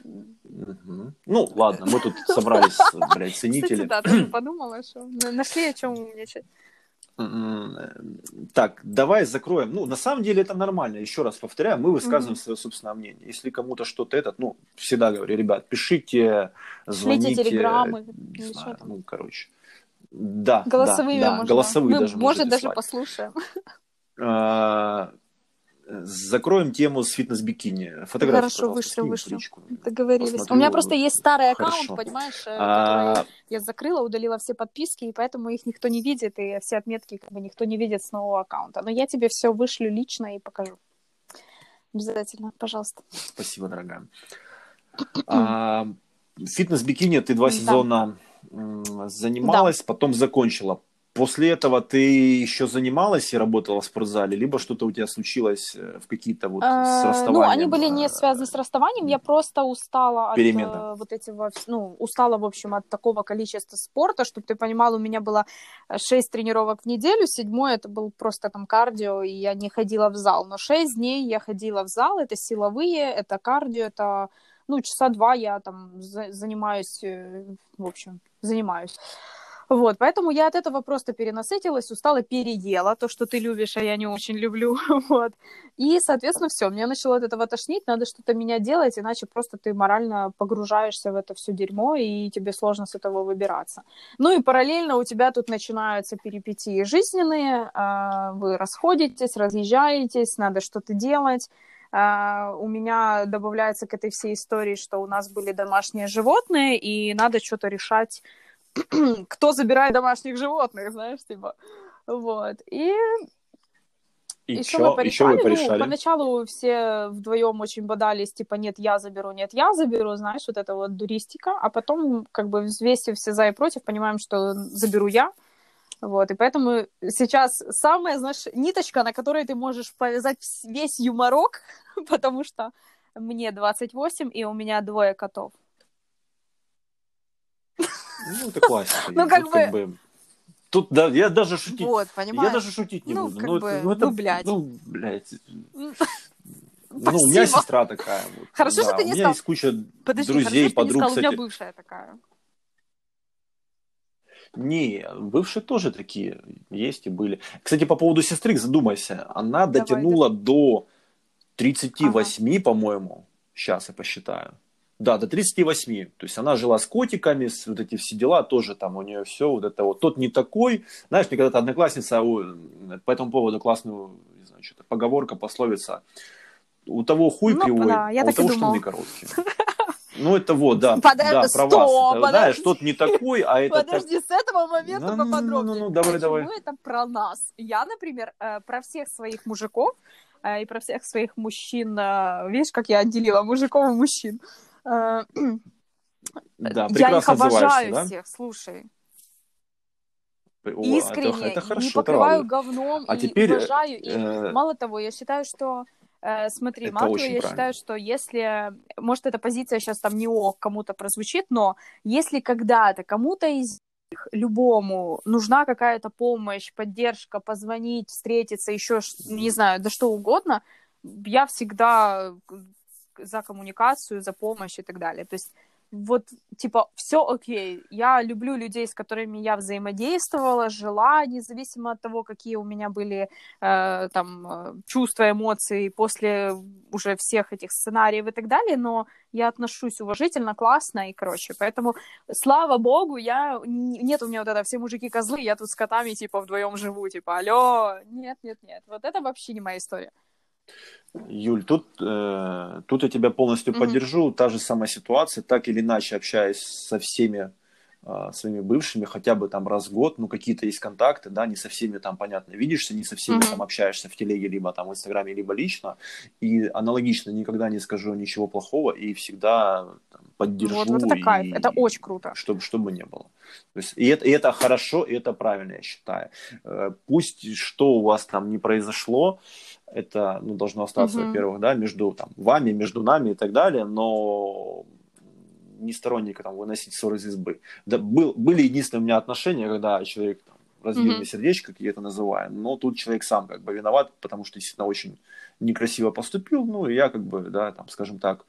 Мгм. Ну, ладно, мы тут собрались, блядь, Кстати, ценители. да, тоже подумала, что на- нашли о чем умничать. Так, давай закроем. Ну, на самом деле это нормально. Еще раз повторяю, мы высказываем Мгм. свое собственное мнение. Если кому-то что-то этот, ну, всегда говорю, ребят, пишите, звоните. телеграммы, Не или знаю, ну, короче. Да, Голосовыми да, да, можно. голосовые Мы, даже может, даже послушаем. Закроем тему с фитнес-бикини. Фотографию, Хорошо, вышлю, вышлю. Договорились. Посмотрю. У меня просто есть старый Хорошо. аккаунт, понимаешь, э, А, я закрыла, удалила все подписки, и поэтому их никто не видит, и все отметки как бы никто не видит с нового аккаунта. Но я тебе все вышлю лично и покажу. Обязательно, пожалуйста. Спасибо, дорогая. А, Фитнес-бикини ты два Да. сезона м, занималась, потом закончила. После этого ты еще занималась и работала в спортзале, либо что-то у тебя случилось э, в какие-то вот с Э, расставанием? Ну, они были не э, связаны с расставанием, я просто устала от Перемен, э, да. вот этого, ну, устала, в общем, от такого количества спорта, чтобы ты понимал, у меня было 6 тренировок в неделю, седьмой это был просто там кардио, и я не ходила в зал, но 6 дней я ходила в зал, это силовые, это кардио, это, ну, часа два я там за- занимаюсь, в общем, занимаюсь. Вот, поэтому я от этого просто перенасытилась, устала, переела то, что ты любишь, а я не очень люблю, вот. И, соответственно, все, мне начало от этого тошнить, надо что-то менять делать, иначе просто ты морально погружаешься в это все дерьмо, и тебе сложно с этого выбираться. Ну и параллельно у тебя тут начинаются перипетии жизненные, а, вы расходитесь, разъезжаетесь, надо что-то делать. А, У меня добавляется к этой всей истории, что у нас были домашние животные, и надо что-то решать, кто забирает домашних животных, знаешь, типа. Вот. И И еще чё- мы и чё вы порешали. Ну, порешали? поначалу все вдвоем очень бодались, типа, нет, я заберу, нет, я заберу, знаешь, вот это вот дуристика. А потом, как бы, взвесив все за и против, понимаем, что заберу я. Вот, и поэтому сейчас самая, знаешь, ниточка, на которой ты можешь повязать весь юморок, потому что мне 28, и у меня двое котов. Ну, это классика. Ну, как бы- Тут, да, я даже шутить, Вот, я понимаешь? даже шутить не Ну, буду. как Ну, бы, это, ну, это, ну, блядь. Ну, блядь. М, Ну, у меня Спасибо. сестра такая вот. Хорошо, да, что ты у не меня сказал. есть куча Подожди, друзей, хорошо, подруг, сказал, у меня кстати. бывшая такая. Не, бывшие тоже такие есть и были. Кстати, по поводу сестры, задумайся. Она Давай, дотянула до 38, по-моему. Сейчас я посчитаю. Да, до 38. То есть она жила с котиками, с вот эти все дела, тоже там у нее все вот это вот. Тот не такой. Знаешь, мне когда-то одноклассница у- по этому поводу классную, не знаю, что-то поговорка, пословица. У того хуй Ну, кривой, да, я а у так того штаны короткие. Ну, это вот, да, Подожди, да, про стоп, вас. Это, знаешь, подожди. тот не такой, а это так- Подожди, с этого момента Ну, ну, ну, поподробнее. ну, ну, давай, Почему давай. это про нас? Я, например, э, про всех своих мужиков э, и про всех своих мужчин, э, видишь, как я отделила мужиков и мужчин. Э, Да, Я их обожаю да? всех, слушай. О, искренне, это, это хорошо, не это покрываю радует. говном А и теперь, уважаю. И э, мало того, я считаю, что э, смотри, Это мало того, я правильно. считаю, что если, может, эта позиция сейчас там не ок кому-то прозвучит, но если когда-то кому-то из них, любому, нужна какая-то помощь, поддержка, позвонить, встретиться, еще, не знаю, да что угодно, я всегда за коммуникацию, за помощь и так далее. То есть вот, типа, все окей. Я люблю людей, с которыми я взаимодействовала, жила, независимо от того, какие у меня были э, там э, чувства, эмоции после уже всех этих сценариев и так далее, но я отношусь уважительно, классно и короче. Поэтому, слава богу, я... Нет у меня вот это все мужики козлы, я тут с котами, типа, вдвоем живу, типа, алло, нет, нет, нет. Вот это вообще не моя история. Юль, тут, э, тут я тебя полностью Мгм. поддержу. Та же самая ситуация, так или иначе общаюсь со всеми э, своими бывшими, хотя бы там раз в год, ну, какие-то есть контакты, да, не со всеми там, понятно, видишься, не со всеми Мгм. там общаешься в телеге, либо там в Инстаграме, либо лично, и аналогично никогда не скажу ничего плохого и всегда там, поддержу. Вот, вот это и- кайф, это очень круто. Чтобы, чтобы не было. То есть, и, это, и это хорошо, и это правильно, я считаю. Э, Пусть что у вас там не произошло, это ну, должно остаться, Мгм. во-первых, да, между там, вами, между нами и так далее, но не сторонника там выносить ссоры из избы. Да, был, были единственные у меня отношения, когда человек там, разбил мне сердечко, как я это называю, но тут человек сам как бы виноват, потому что действительно очень некрасиво поступил, ну, и я как бы, да, там, скажем так,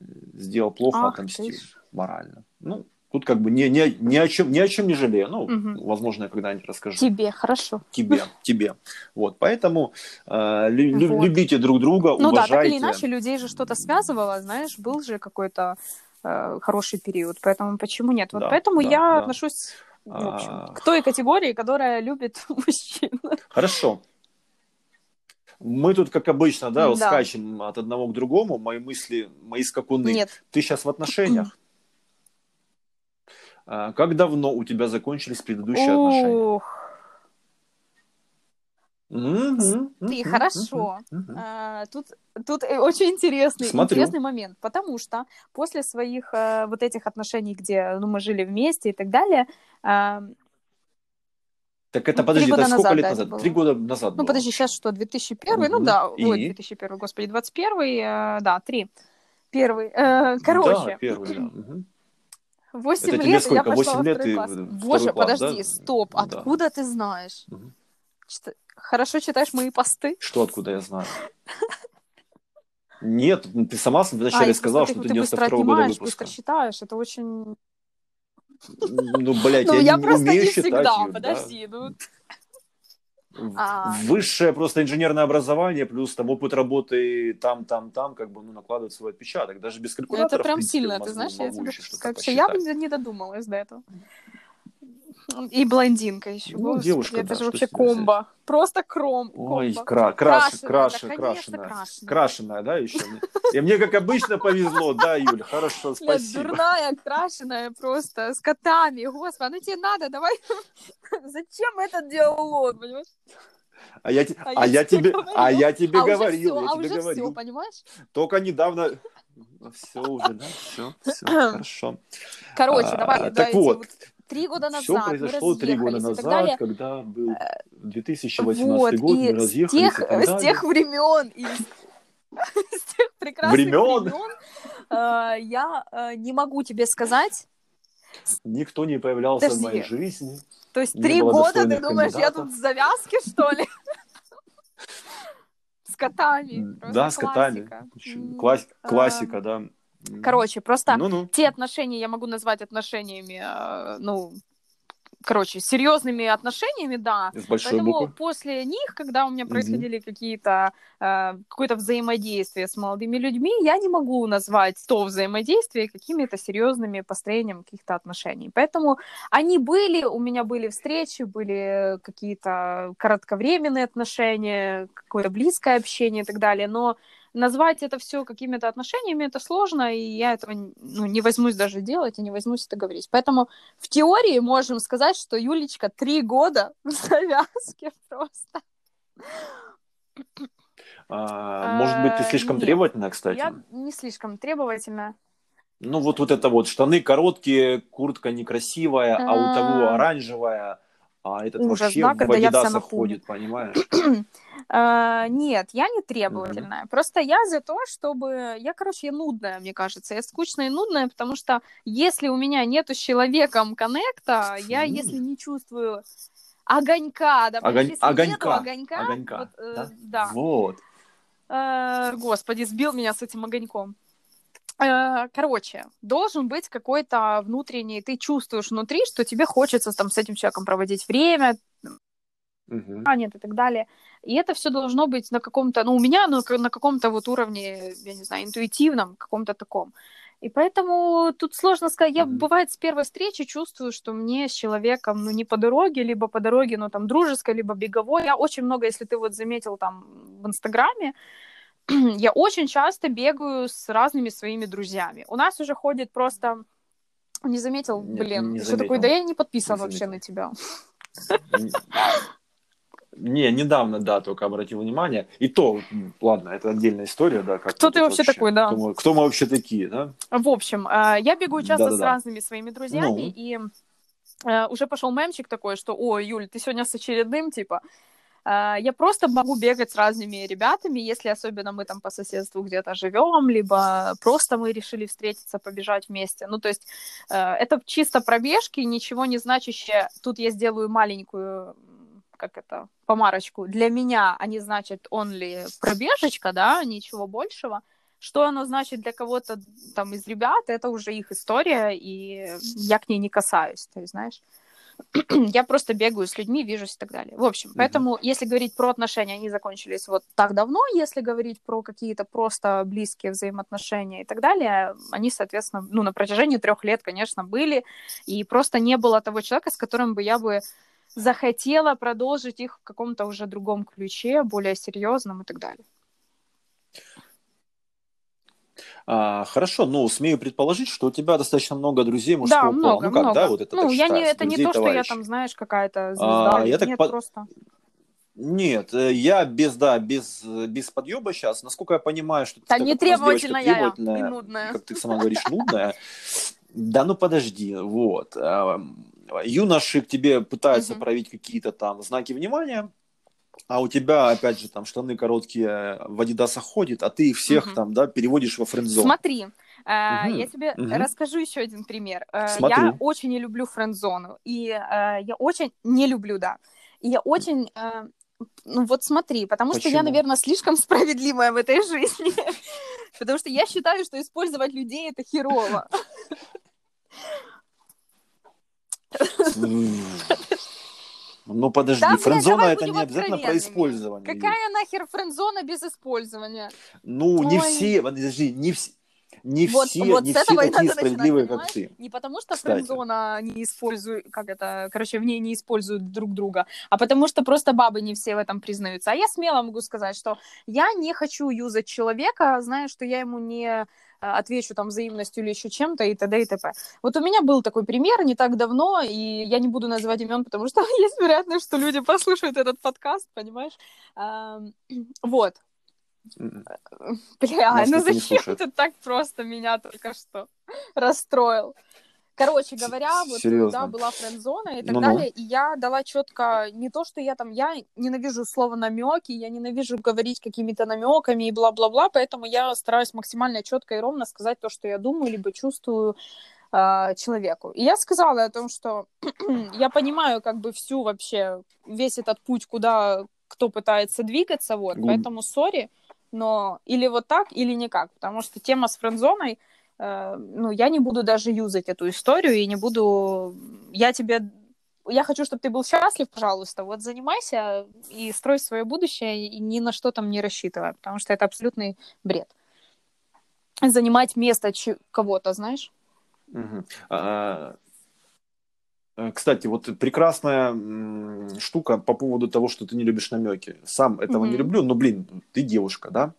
э, сделал плохо, Ах отомстил морально. Ну, тут как бы ни, ни, ни, о, чем, ни о чем не жалею. Ну, Мгм. возможно, я когда-нибудь расскажу Тебе, хорошо. тебе, тебе. Вот, поэтому э, лю- Вот. любите друг друга, Ну да, так уважайте. или иначе, людей же что-то связывало, знаешь, был же какой-то э, хороший период, поэтому почему нет? Вот Да, поэтому да, я да. отношусь, в общем, А. к той категории, которая любит мужчин. Хорошо. Мы тут, как обычно, да, Да. скачем от одного к другому. Мои мысли, мои скакуны. Нет, Ты сейчас в отношениях? А, Как давно у тебя закончились предыдущие отношения? ух, Мгм, ты хорошо. А, тут, тут э, очень интересный, Смотрю. интересный момент, потому что после своих э, вот этих отношений, где ну, мы жили вместе и так далее, а, Так это, подожди, это сколько назад, лет да, назад? было. Три года назад ну было. подожди, сейчас что, 2001, ну Мгм. да, И? ой, 2001, господи, 21, э, да, три. Первый. Э, короче, Да, первый, да. мгм. 8 Это тебе лет, сколько? я пошла Восемь во лет второй класс. Боже, класс, подожди, да? стоп, Да. откуда ты знаешь? Мгм. Чита- Хорошо читаешь мои посты? Что откуда я знаю? Нет, ну, ты сама вначале А, сказала, что ты, ты ты быстро 92 года выпуска. быстро считаешь, это очень... Ну, блядь, ну, я, я не просто умею не считать, всегда, да. подожди, ну... А. Высшее просто инженерное образование, плюс там опыт работы там, там, там, как бы, ну, накладывает свой отпечаток. Даже без Ну, калькулятора, это в прям принципе, сильно, ты знаешь, я тебе как я бы не додумалась до этого. И блондинка еще. Ну, Господи, девушка, это да, же вообще тебя взять? комбо. Просто кром. Ой, комбо. кра- краш- Крашеная, краш- конечно, крашеная. крашеная. Крашеная, да, еще? И мне, как обычно, повезло, да, Юль, хорошо, спасибо. дурная, крашеная просто, с котами. Господи, ну тебе надо, давай. Зачем этот диалог, понимаешь? А я, А а я тебе говорила. а я тебе а говорил, все, я а тебе уже все, говорил. понимаешь? Только недавно... Все уже, да, все, все, хорошо. Короче, А, давай, так вот три года назад Все мы произошло три года назад, далее. когда был 2018 Вот, год, мы и с разъехались тех, и так с далее. тех времен и с, с тех прекрасных Времен? времен э, я э, не могу тебе сказать. Никто не появлялся Подожди. в моей жизни. То есть три года, ты думаешь, я тут в завязке, что ли? С котами. Да, с котами. классика. Очень М, класс- классика, да. Короче, просто Ну-ну. те отношения я могу назвать отношениями, э, ну, короче, серьезными отношениями, да. С большой Поэтому буквы. после них, когда у меня происходили какие-то э, какое-то взаимодействие с молодыми людьми, я не могу назвать то взаимодействие какими-то серьезными построением каких-то отношений. Поэтому они были, у меня были встречи, были какие-то кратковременные отношения, какое-то близкое общение и так далее, но назвать это все какими-то отношениями это сложно, и я этого ну, не возьмусь даже делать и не возьмусь это говорить. Поэтому в теории можем сказать, что Юлечка три года в завязке просто. А, может быть, ты А, слишком нет. требовательная, кстати? Я не слишком требовательна. Ну, вот, вот это вот, штаны короткие, куртка некрасивая, а у того А. оранжевая, а этот Ужас, вообще да, в когда я вся Адидасах хуй. ходит, понимаешь? А, Нет, я не требовательная. Просто я за то, чтобы... Я, короче, я нудная, мне кажется. Я скучная и нудная, потому что если у меня нету с человеком коннекта, я, М. если не чувствую огонька, да, Огонь- если нету огонька, огонька, огонька, вот, э, да? да. Вот. Э, Господи, сбил меня с этим огоньком. Э, Короче, должен быть какой-то внутренний, ты чувствуешь внутри, что тебе хочется там с этим человеком проводить время, Мгм. а нет и так далее. И это все должно быть на каком-то, ну, у меня ну, на каком-то вот уровне, я не знаю, интуитивном, каком-то таком. И поэтому тут сложно сказать. Я, Мгм. бывает, с первой встречи чувствую, что мне с человеком, ну, не по дороге, либо по дороге, ну, там, дружеской, либо беговой. Я очень много, если ты вот заметил там в Инстаграме, я очень часто бегаю с разными своими друзьями. У нас уже ходит просто... Не заметил, Нет, блин. не что такое? Да я не подписан Не вообще на тебя. Не, недавно, да, только обратил внимание. И то, ладно, это отдельная история, да. Как Кто ты это вообще такой, да? Кто мы, кто мы вообще такие, да? В общем, э, я бегу часто с Да-да-да. разными своими друзьями, Ну. и э, уже пошел мемчик такой, что, ой, Юль, ты сегодня с очередным, типа, я просто могу бегать с разными ребятами, если особенно мы там по соседству где-то живем, либо просто мы решили встретиться, побежать вместе. Ну, то есть э, это чисто пробежки, ничего не значащее. Тут я сделаю маленькую, как это, помарочку. Для меня они значат only пробежечка, да, ничего большего. Что оно значит для кого-то там из ребят, это уже их история, и я к ней не касаюсь, есть, знаешь. я просто бегаю с людьми, вижусь и так далее. В общем, Мгм. поэтому, если говорить про отношения, они закончились вот так давно, если говорить про какие-то просто близкие взаимоотношения и так далее, они, соответственно, ну, на протяжении трех лет, конечно, были, и просто не было того человека, с которым бы я бы захотела продолжить их в каком-то уже другом ключе, более серьезном и так далее. А, хорошо, ну, смею предположить, что у тебя достаточно много друзей мужского да, пола. много, ну как, много. да, вот это ну, я не, это не то, что я там, знаешь, какая-то звезда. А, я так Нет, под- просто. Нет, э, я без, да, без, э, без подъеба сейчас. Насколько я понимаю, что ты Да такая не девочка требовательная я, требовательная, и нудная. как ты сама говоришь, нудная. Да ну подожди, вот. А, Юноши к тебе пытаются Мгм. проявить какие-то там знаки внимания, а у тебя, опять же, там штаны короткие в адидасах ходит, а ты их всех Мгм. там, да, переводишь во френдзон. Смотри, Мгм, я тебе мгм. расскажу еще один пример. Э, Смотрю. Я очень не люблю френдзону, и э, я очень не люблю, да. И я очень, э, ну вот смотри, потому что я, Почему? наверное, слишком справедливая в этой жизни, потому что я считаю, что использовать людей это херово. Ну подожди, Да, френдзона это не обязательно про использование. Какая нахер френдзона без использования? Ну, не Ой. все, подожди, не все, не Вот- все, вот не с все этого такие надо начинать, справедливые, как ты. Не потому что Кстати. френдзона не используют, как это, короче, в ней не используют друг друга, а потому что просто бабы не все в этом признаются. А я смело могу сказать, что я не хочу юзать человека, зная, что я ему не отвечу там взаимностью или еще чем-то и т.д. и т.п. Вот у меня был такой пример не так давно, и я не буду называть имен, потому что есть вероятность, что люди послушают этот подкаст, понимаешь? Вот. Бля, Нас ну зачем ты так просто меня только что расстроил? Короче говоря, вот серьезно? да, была френдзона и так Ну-ну. далее, и я дала четко не то, что я там, я ненавижу слово намеки, я ненавижу говорить какими-то намеками и бла-бла-бла, поэтому я стараюсь максимально четко и ровно сказать то, что я думаю, либо чувствую а, человеку. И я сказала о том, что я понимаю как бы всю вообще, весь этот путь, куда кто пытается двигаться, вот, Глуб- поэтому сори, но или вот так, или никак, потому что тема с френдзоной, э, ну, я не буду даже юзать эту историю, и не буду, я тебе, я хочу, чтобы ты был счастлив, пожалуйста, вот занимайся и строй свое будущее, и ни на что там не рассчитывай, потому что это абсолютный бред. Занимать место кого-то, знаешь? А, э, Кстати, вот прекрасная штука по поводу того, что ты не любишь намеки. Сам этого не Мгм. люблю, но, блин, ты девушка, да?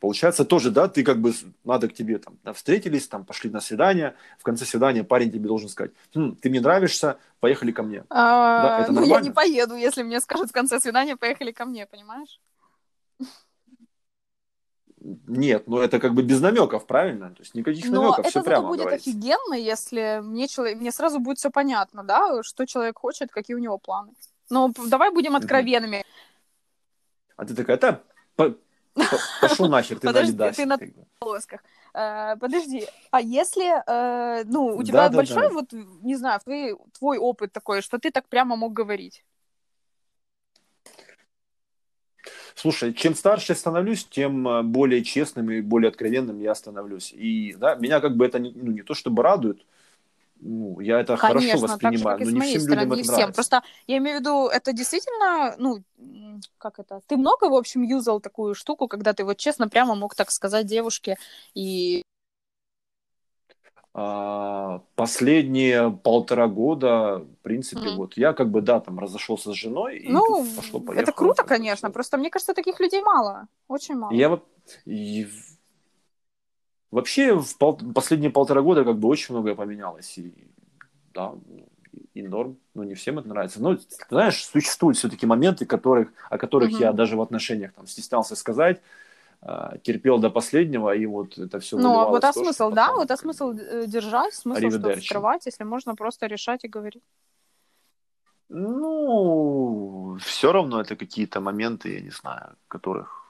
Получается, тоже, да, ты как бы, надо к тебе там, да, встретились, там, пошли на свидание, в конце свидания парень тебе должен сказать, «Хм, ты мне нравишься, поехали ко мне. А, это ну, я не поеду, если мне скажут в конце свидания, поехали ко мне, понимаешь? Нет, ну это как бы без намеков, правильно? То есть никаких Но намеков, это все прямо будет говорится. офигенно, если мне, человек, мне сразу будет все понятно, да, что человек хочет, какие у него планы. Но п- давай будем откровенными. А ты такая, да, пошел нахер, ты Подожди, Адидасе», ты на- полосках. Э, подожди, а если, э, ну, у тебя большой, вот, не знаю, твой, опыт такой, что ты так прямо мог говорить? Слушай, чем старше я становлюсь, тем э, более честным и более откровенным я становлюсь. И да, меня как бы это не, ну, не то чтобы радует, ну, я это хорошо Конечно, так же, воспринимаю, как и но с не моей всем людям стороны, это не всем. нравится. Просто я имею в виду, это действительно, ну, как это, ты много, в общем, юзал такую штуку, когда ты вот честно прямо мог так сказать девушке, и А, последние полтора года, в принципе, Мгм. вот я как бы, да, там разошелся с женой, и ну, тут пошло-поехало. это круто, конечно, просто мне кажется, таких людей мало, очень мало. Я вот и вообще в пол- последние полтора года как бы очень многое поменялось. И да, и, норм. Ну, не всем это нравится. Но, знаешь, существуют все-таки моменты, которых, о которых Мгм. я даже в отношениях там стеснялся сказать, а, терпел до последнего, и вот это все Ну, а вот а смысл, да, вот а смысл э, держать, смысл что скрывать, если можно просто решать и говорить. Ну, все равно это какие-то моменты, я не знаю, которых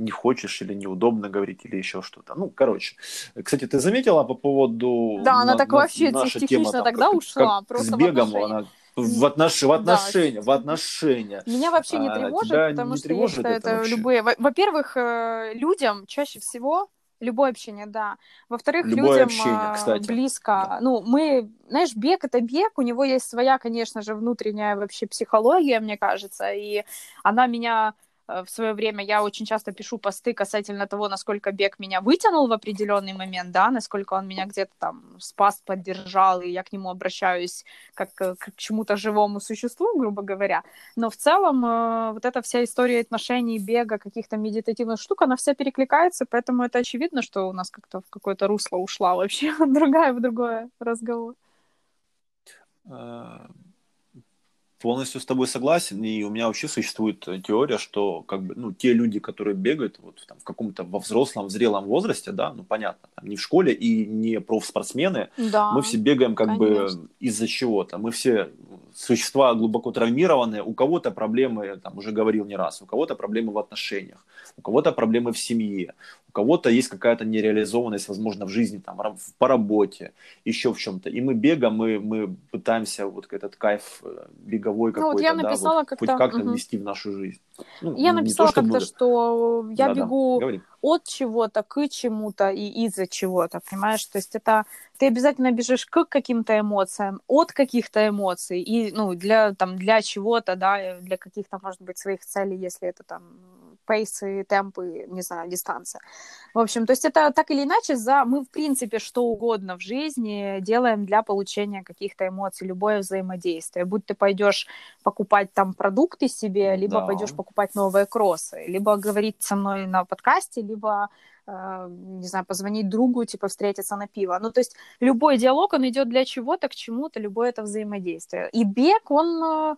не хочешь или неудобно говорить, или еще что-то. Ну, короче. Кстати, ты заметила по поводу... Да, она на- так на- вообще наша технично тема, там, тогда как- ушла, как просто с бегом она в, отнош... в Да. отношения, в отношения. Меня вообще не А, тревожит, тебя потому не что я тревожит считаю, это это вообще? любые... во- Во-первых, э, людям чаще всего любое общение, да. Во-вторых, Любое людям общение, э, кстати. близко. Ну, мы, знаешь, бег это бег, у него есть своя, конечно же, внутренняя вообще психология, мне кажется, и она меня в свое время я очень часто пишу посты касательно того, насколько бег меня вытянул в определенный момент, да, насколько он меня где-то там спас, поддержал, и я к нему обращаюсь как э, к чему-то живому существу, грубо говоря. Но в целом э, вот эта вся история отношений, бега, каких-то медитативных штук, она вся перекликается, поэтому это очевидно, что у нас как-то в какое-то русло ушла вообще другая в другое разговор. Полностью с тобой согласен, и у меня вообще существует э, теория, что как бы, ну, те люди, которые бегают вот, там, в каком-то во взрослом, в зрелом возрасте, да, ну, понятно, там, не в школе и не профспортсмены, Да. мы все бегаем как конечно. бы из-за чего-то. Мы все существа глубоко травмированные, у кого-то проблемы, там уже говорил не раз, у кого-то проблемы в отношениях, у кого-то проблемы в семье, у кого-то есть какая-то нереализованность, возможно, в жизни, там, по работе, еще в чем-то. И мы бегаем, мы, мы пытаемся вот этот кайф э, беговой Ну, вот какой-то, я да, написала вот, как-то, хоть как-то мгм. ввести в нашу жизнь. Ну, Я написала то, как-то, что я Да-да, бегу говори. От чего-то к чему-то и из-за чего-то, понимаешь? То есть это ты обязательно бежишь к каким-то эмоциям, от каких-то эмоций, и, ну, для, там, для чего-то, да, для каких-то, может быть, своих целей, если это там пейсы, темпы, не знаю, дистанция. В общем, то есть это так или иначе, за мы, в принципе, что угодно в жизни делаем для получения каких-то эмоций, любое взаимодействие. Будь ты пойдешь покупать там продукты себе, либо Да. пойдешь покупать новые кроссы, либо говорить со мной на подкасте, либо э, не знаю, позвонить другу, типа встретиться на пиво. Ну, то есть любой диалог, он идет для чего-то, к чему-то, любое это взаимодействие. И бег, он э,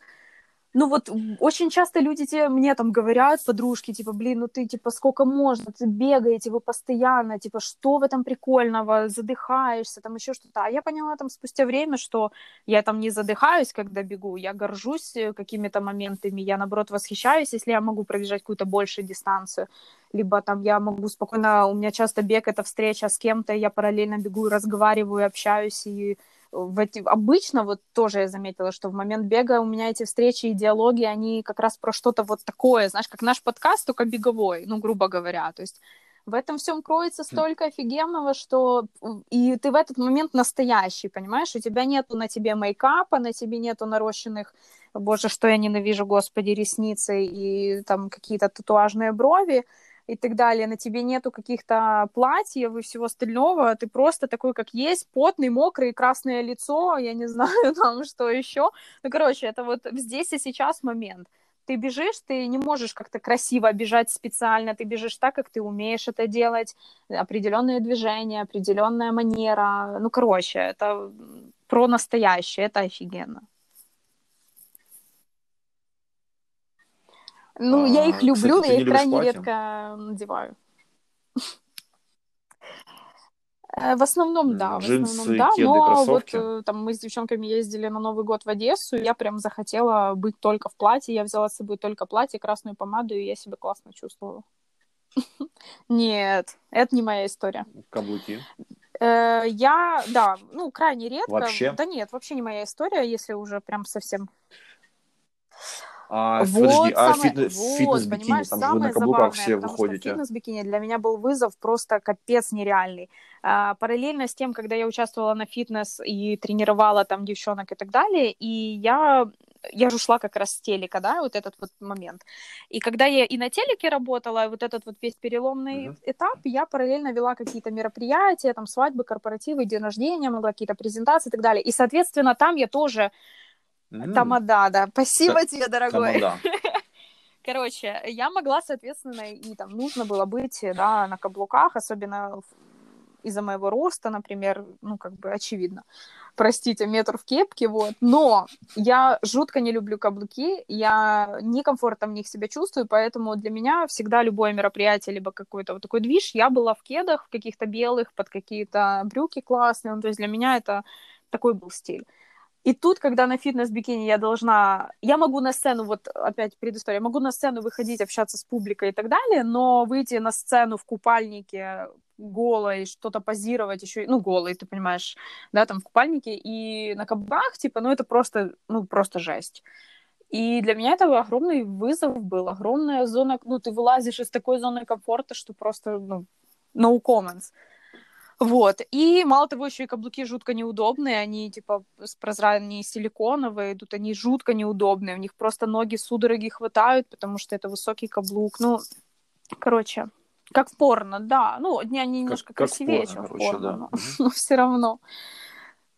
ну вот очень часто люди тебе, мне там говорят, подружки, типа, блин, ну ты, типа, сколько можно, ты бегаете, вы постоянно, типа, что в этом прикольного, задыхаешься, там еще что-то. А я поняла там спустя время, что я там не задыхаюсь, когда бегу, я горжусь э, какими-то моментами, я, наоборот, восхищаюсь, если я могу пробежать какую-то большую дистанцию, либо там я могу спокойно, у меня часто бег — это встреча с кем-то, я параллельно бегу, разговариваю, общаюсь, и в эти... обычно вот тоже я заметила, что в момент бега у меня эти встречи и диалоги, они как раз про что-то вот такое, знаешь, как наш подкаст, только беговой, ну, грубо говоря, то есть в этом всем кроется столько офигенного, что и ты в этот момент настоящий, понимаешь? У тебя нету на тебе мейкапа, на тебе нету нарощенных, боже, что я ненавижу, господи, ресницы и там какие-то татуажные брови и так далее, на тебе нету каких-то платьев и всего остального, ты просто такой, как есть, потный, мокрый, красное лицо, я не знаю там, что еще. Ну, короче, это вот здесь и сейчас момент. Ты бежишь, ты не можешь как-то красиво бежать специально, ты бежишь так, как ты умеешь это делать, определенные движения, определенная манера. Ну, короче, это про настоящее, это офигенно. Ну, А, я их люблю, кстати, ты я их крайне платья? редко надеваю. Э, В основном, да, в Джинсы, основном, да, кеды, но вот кроссовки. э, там мы с девчонками ездили на Новый год в Одессу, и я прям захотела быть только в платье, я взяла с собой только платье, красную помаду, и я себя классно чувствовала. Нет, это не моя история. Каблуки. Э, Я, да, ну, крайне редко. Вообще? Да нет, вообще не моя история, если уже прям совсем... А, Вот подожди, а самое- фитнес, вот, фитнес-бикини, там же вы самое на каблуках все выходите. фитнес-бикини для меня был вызов просто капец нереальный. А, параллельно с тем, когда я участвовала на фитнес и тренировала там девчонок и так далее, и я я же ушла как раз с телека, да, вот этот вот момент. И когда я и на телеке работала, вот этот вот весь переломный Мгм. этап, я параллельно вела какие-то мероприятия, там свадьбы, корпоративы, день рождения, могла какие-то презентации и так далее. И, соответственно, там я тоже М, тамада, да. Спасибо тебе, дорогой. тамада. Короче, я могла, соответственно, и там нужно было быть, да, на каблуках, особенно из-за моего роста, например, ну, как бы очевидно. Простите, метр в кепке, вот. Но я жутко не люблю каблуки, я некомфортно в них себя чувствую, поэтому для меня всегда любое мероприятие, либо какой-то вот такой движ, я была в кедах, в каких-то белых, под какие-то брюки классные, ну, то есть для меня это такой был стиль. И тут, когда на фитнес-бикини я должна... Я могу на сцену, вот опять предыстория, могу на сцену выходить, общаться с публикой и так далее, но выйти на сцену в купальнике голой, что-то позировать еще, ну, голой, ты понимаешь, да, там в купальнике и на каблуках, типа, ну, это просто, ну, просто жесть. И для меня это огромный вызов был, огромная зона, ну, ты вылазишь из такой зоны комфорта, что просто, ну, no comments. Вот. И мало того, еще и каблуки жутко неудобные. Они типа с прозрачные силиконовые идут, они жутко неудобные. У них просто ноги судороги хватают, потому что это высокий каблук. Ну, короче, как в порно, да. Ну, они они немножко как красивее, порно, чем в порно, да. но, Мгм. но все равно.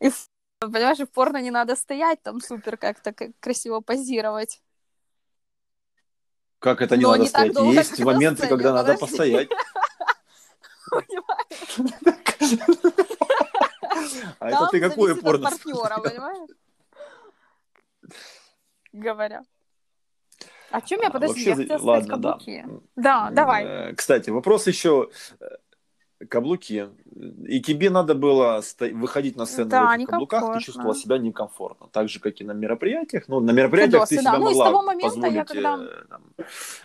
И, понимаешь, в порно не надо стоять там супер как-то как красиво позировать. Как это не Но надо не стоять? долго, Есть как моменты, сцене, когда надо подожди. постоять. Понимаешь? А это ты от порно? партнера, понимаешь? Говоря. О чем я, А, подожди, вообще я хотела сказать каблуки. Да, давай. Э, Кстати, вопрос еще. Каблуки. И тебе надо было сто- выходить на сцену Да, в этих каблуках, ты чувствовала себя некомфортно. Так же, как и на мероприятиях. Ну, на мероприятиях ты Фидосы, себя да. Ну, и с могла того момента позволить я когда- э,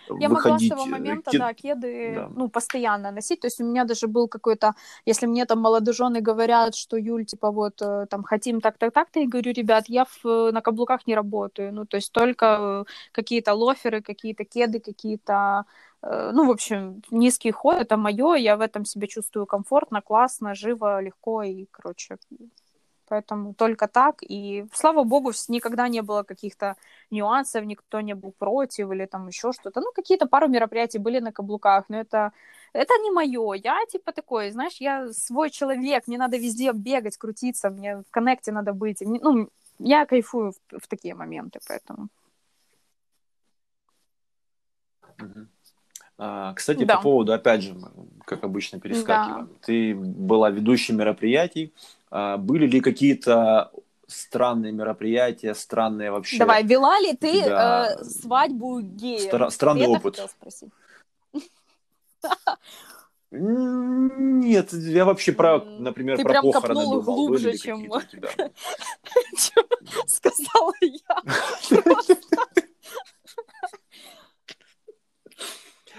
там, Я могла с выходить. того э, момента, ки- да, кеды, да. ну, постоянно носить. То есть у меня даже был какой-то, если мне там молодожены говорят, что, Юль, типа, вот, э, там, хотим так-так-так-то, я говорю, ребят, я в, на каблуках не работаю. Ну, то есть только какие-то лоферы, какие-то кеды, какие-то, ну, в общем, низкий ход, это мое, я в этом себя чувствую комфортно, классно, живо, легко и, короче, Поэтому только так. И слава богу, никогда не было каких-то нюансов, никто не был против или там еще что-то. Ну, какие-то пару мероприятий были на каблуках, но это, это не мое. Я типа такой, знаешь, я свой человек, мне надо везде бегать, крутиться, мне в коннекте надо быть. Ну, я кайфую в, в такие моменты, поэтому. Мгм. А, Кстати, Да. по поводу, опять же, как обычно, перескакиваем. Ты была ведущей мероприятий. А, Были ли какие-то странные мероприятия, странные вообще? Давай, вела ли ты тебя э, свадьбу гея? стра- странный это опыт. спросить? Нет, я вообще про, например, ты про прям похороны копнул думал. глубже, чем-? Чё сказала я?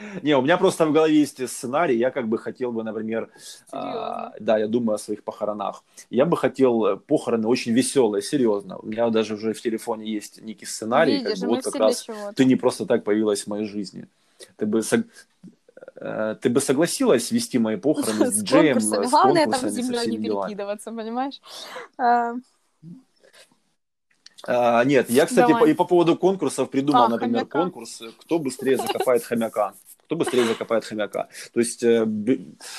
Не, у меня просто в голове есть сценарий. Я как бы хотел бы, например, Серьезно? да, я думаю о своих похоронах. Я бы хотел э, похороны очень веселые, серьезно. У меня даже уже в телефоне есть некий сценарий, Видишь, как бы вот как раз ты не просто так появилась в моей жизни. Ты бы, сог- э, ты бы согласилась вести мои похороны с С диджеем, конкурсами. с Главное там конкурсами, землей не всеми делами? перекидываться, понимаешь? А, А, нет, я, кстати, Давай. по, и по поводу конкурсов придумал, А, например, хомяка. конкурс, э, кто быстрее закопает хомяка. Кто быстрее закопает хомяка. То есть э,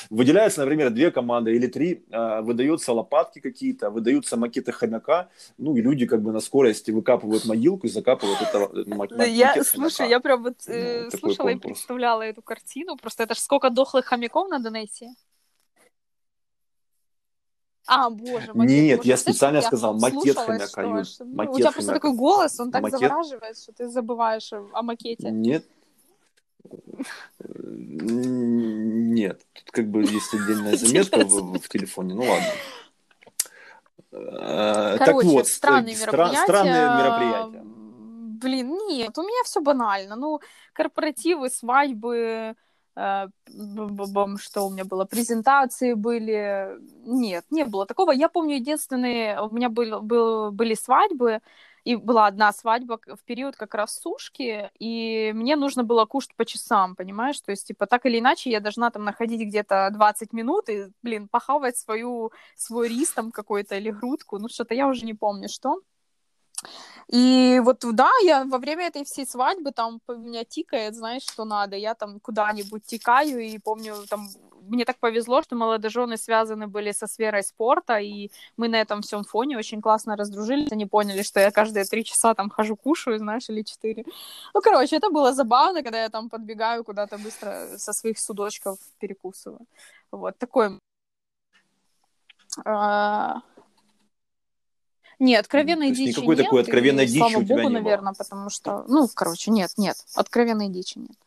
выделяется, например, две команды или три, э, выдаются лопатки какие-то, выдаются макеты хомяка, ну и люди как бы на скорости выкапывают могилку и закапывают это э, ма- да макет я, слушай, я прям вот Ну, э, такой слушала и представляла эту картину. Просто это ж сколько дохлых хомяков надо найти. А, боже, макет. Нет, Может, я специально я сказал макет хомяка, Юль, ну, у тебя просто такой голос, он так Макет? завораживает, что ты забываешь о макете. Нет. Нет, тут как бы есть отдельная заметка в, в телефоне. Ну ладно. Э, Короче, так вот, странные мероприятия. Странные мероприятия. Блин, нет, у меня все банально. Ну, корпоративы, свадьбы, э, что у меня было, презентации были. Нет, не было такого. Я помню, единственные, у меня был, был, были свадьбы, и была одна свадьба в период как раз сушки, и мне нужно было кушать по часам, понимаешь? То есть, типа, так или иначе, я должна там находить где-то 20 минут и, блин, похавать свою, свой рис там какой-то или грудку, ну что-то я уже не помню, что. И вот, да, я во время этой всей свадьбы там у меня тикает, знаешь, что надо. Я там куда-нибудь тикаю, и помню, там мне так повезло, что молодожены связаны были со сферой спорта, и мы на этом всем фоне очень классно раздружились. Они поняли, что я каждые три часа там хожу, кушаю, знаешь, или четыре. Ну, короче, это было забавно, когда я там подбегаю куда-то быстро со своих судочков перекусываю. Вот, такой... А... Нет, откровенной дичи никакой нет. такой откровенной дичи слава у тебя богу, не наверное, было. потому что, ну, короче, нет, нет, откровенной дичи нет.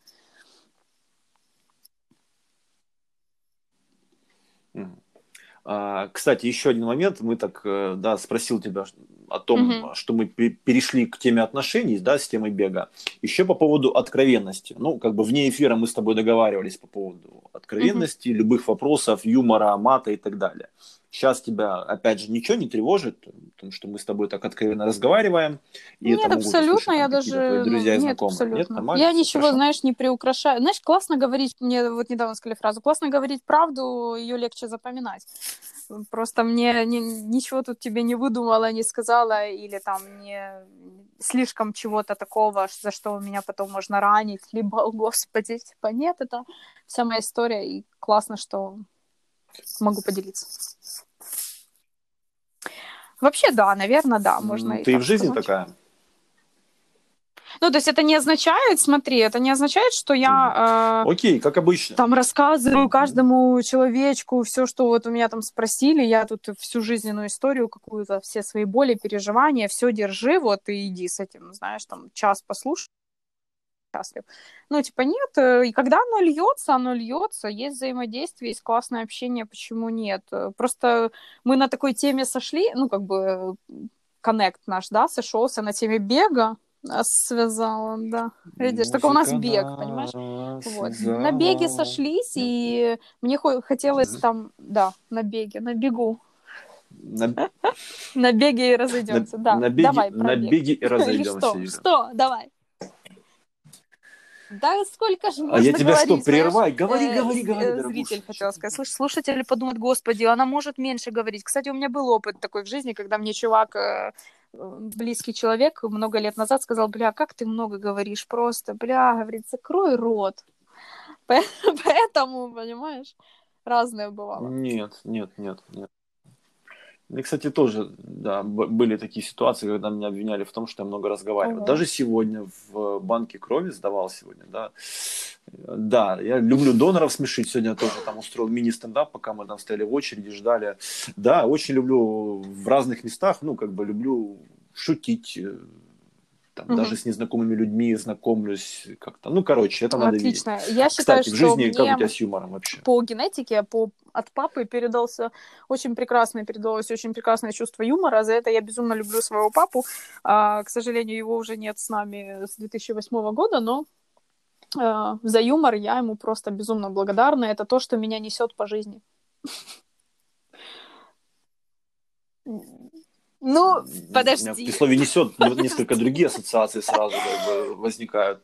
Кстати, еще один момент. Мы так, э, да, спросил тебя о том, угу. что мы перешли к теме отношений, да, с темой бега. Еще по поводу откровенности. Ну, как бы вне эфира мы с тобой договаривались по поводу откровенности, угу. любых вопросов, юмора, мата и так далее. Сейчас тебя, опять же, ничего не тревожит, потому что мы с тобой так откровенно разговариваем. И нет, это абсолютно, я даже... Друзья ну, нет, абсолютно. Нет, нормально, я ничего, хорошо. знаешь, не приукрашаю. Знаешь, классно говорить, мне вот недавно сказали фразу, классно говорить правду, ее легче запоминать. Просто мне ни, ничего тут тебе не выдумала, не сказала, или там не слишком чего-то такого, за что меня потом можно ранить, либо, о, господи, типа, нет, это вся моя история, и классно, что могу поделиться. Вообще, да, наверное, да, можно. Ты и в жизни сказать. такая? Ну, то есть это не означает, смотри, это не означает, что я... Э, Окей, как обычно. Там рассказываю каждому человечку все, что вот у меня там спросили, я тут всю жизненную историю какую-то, все свои боли, переживания, все держи, вот и иди с этим, знаешь, там час послушай счастлив. Ну, типа, нет. Э, и когда оно льется, оно льется. Есть взаимодействие, есть классное общение, почему нет? Э, просто мы на такой теме сошли, ну, как бы коннект наш, да, сошелся на теме бега, связала, да. Видишь, только у нас бег, понимаешь? Вот. На беге сошлись, и мне хотелось там, да, на беге, на бегу. На, на беге и разойдемся, да. На беге, Давай, на беге и разойдемся. Что? Что? Давай. Да сколько же можно А я тебя говорить, что, прерывай? Говори, э, говори, говори, э, Зритель хотел сказать. Слушай, слушатели подумают, господи, она может меньше говорить. Кстати, у меня был опыт такой в жизни, когда мне чувак, э, близкий человек, много лет назад сказал, бля, как ты много говоришь просто, бля, говорит, закрой рот. Поэтому, понимаешь, разное бывало. Нет, нет, нет, нет. И, кстати, тоже, да, были такие ситуации, когда меня обвиняли в том, что я много разговариваю. Ого. Даже сегодня в банке крови сдавал сегодня, да. Да, я люблю доноров смешить. Сегодня тоже там устроил мини-стендап, пока мы там стояли в очереди, ждали. Да, очень люблю в разных местах, ну, как бы люблю шутить, э, там, угу. даже с незнакомыми людьми знакомлюсь как-то. Ну, короче, это надо Отлично. видеть. Я считаю, Кстати, в жизни что как у тебя с юмором вообще? По генетике, по от папы передался очень прекрасное, передалось очень прекрасное чувство юмора. За это я безумно люблю своего папу. А, к сожалению, его уже нет с нами с 2008 года, но а, за юмор я ему просто безумно благодарна. Это то, что меня несет по жизни. Ну, подожди. У меня при слове несет несколько другие ассоциации сразу как бы возникают.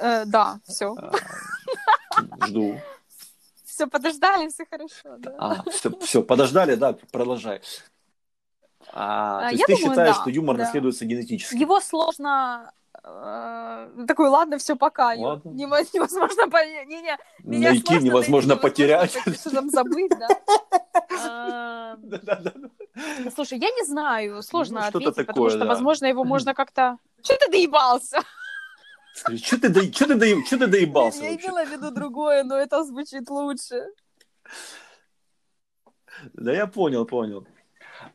Э, да, все. А, жду. Все, подождали, все хорошо. Да. А, все, все, подождали, да, продолжай. А, а, то есть ты думаю, считаешь, да, что юмор да. наследуется генетически? Его сложно такой, ладно, все, пока. Ладно. Невозможно понять. Не, не, меня Найти невозможно потерять. Что там забыть, да? Слушай, я не знаю, сложно ну, ответить, потому что, возможно, его можно как-то... Что ты доебался? Что ты, до... что, ты до... что ты доебался? Я имела в виду другое, но это звучит лучше. Да я понял, понял.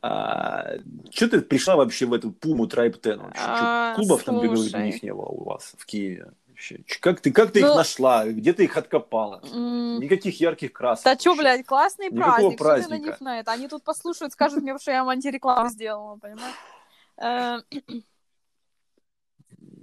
А, что ты пришла вообще в эту Пуму Трайп Тен? А, клубов слушай. там беговых них не было у вас в Киеве? Вообще. Как ты, как ты Ну, их нашла? Где ты их откопала? м, Никаких ярких красок. Да вообще. блядь, классный Никакого праздник, что ты на праздника. них на это? Они тут послушают, скажут мне, что я вам антирекламу сделала, понимаешь?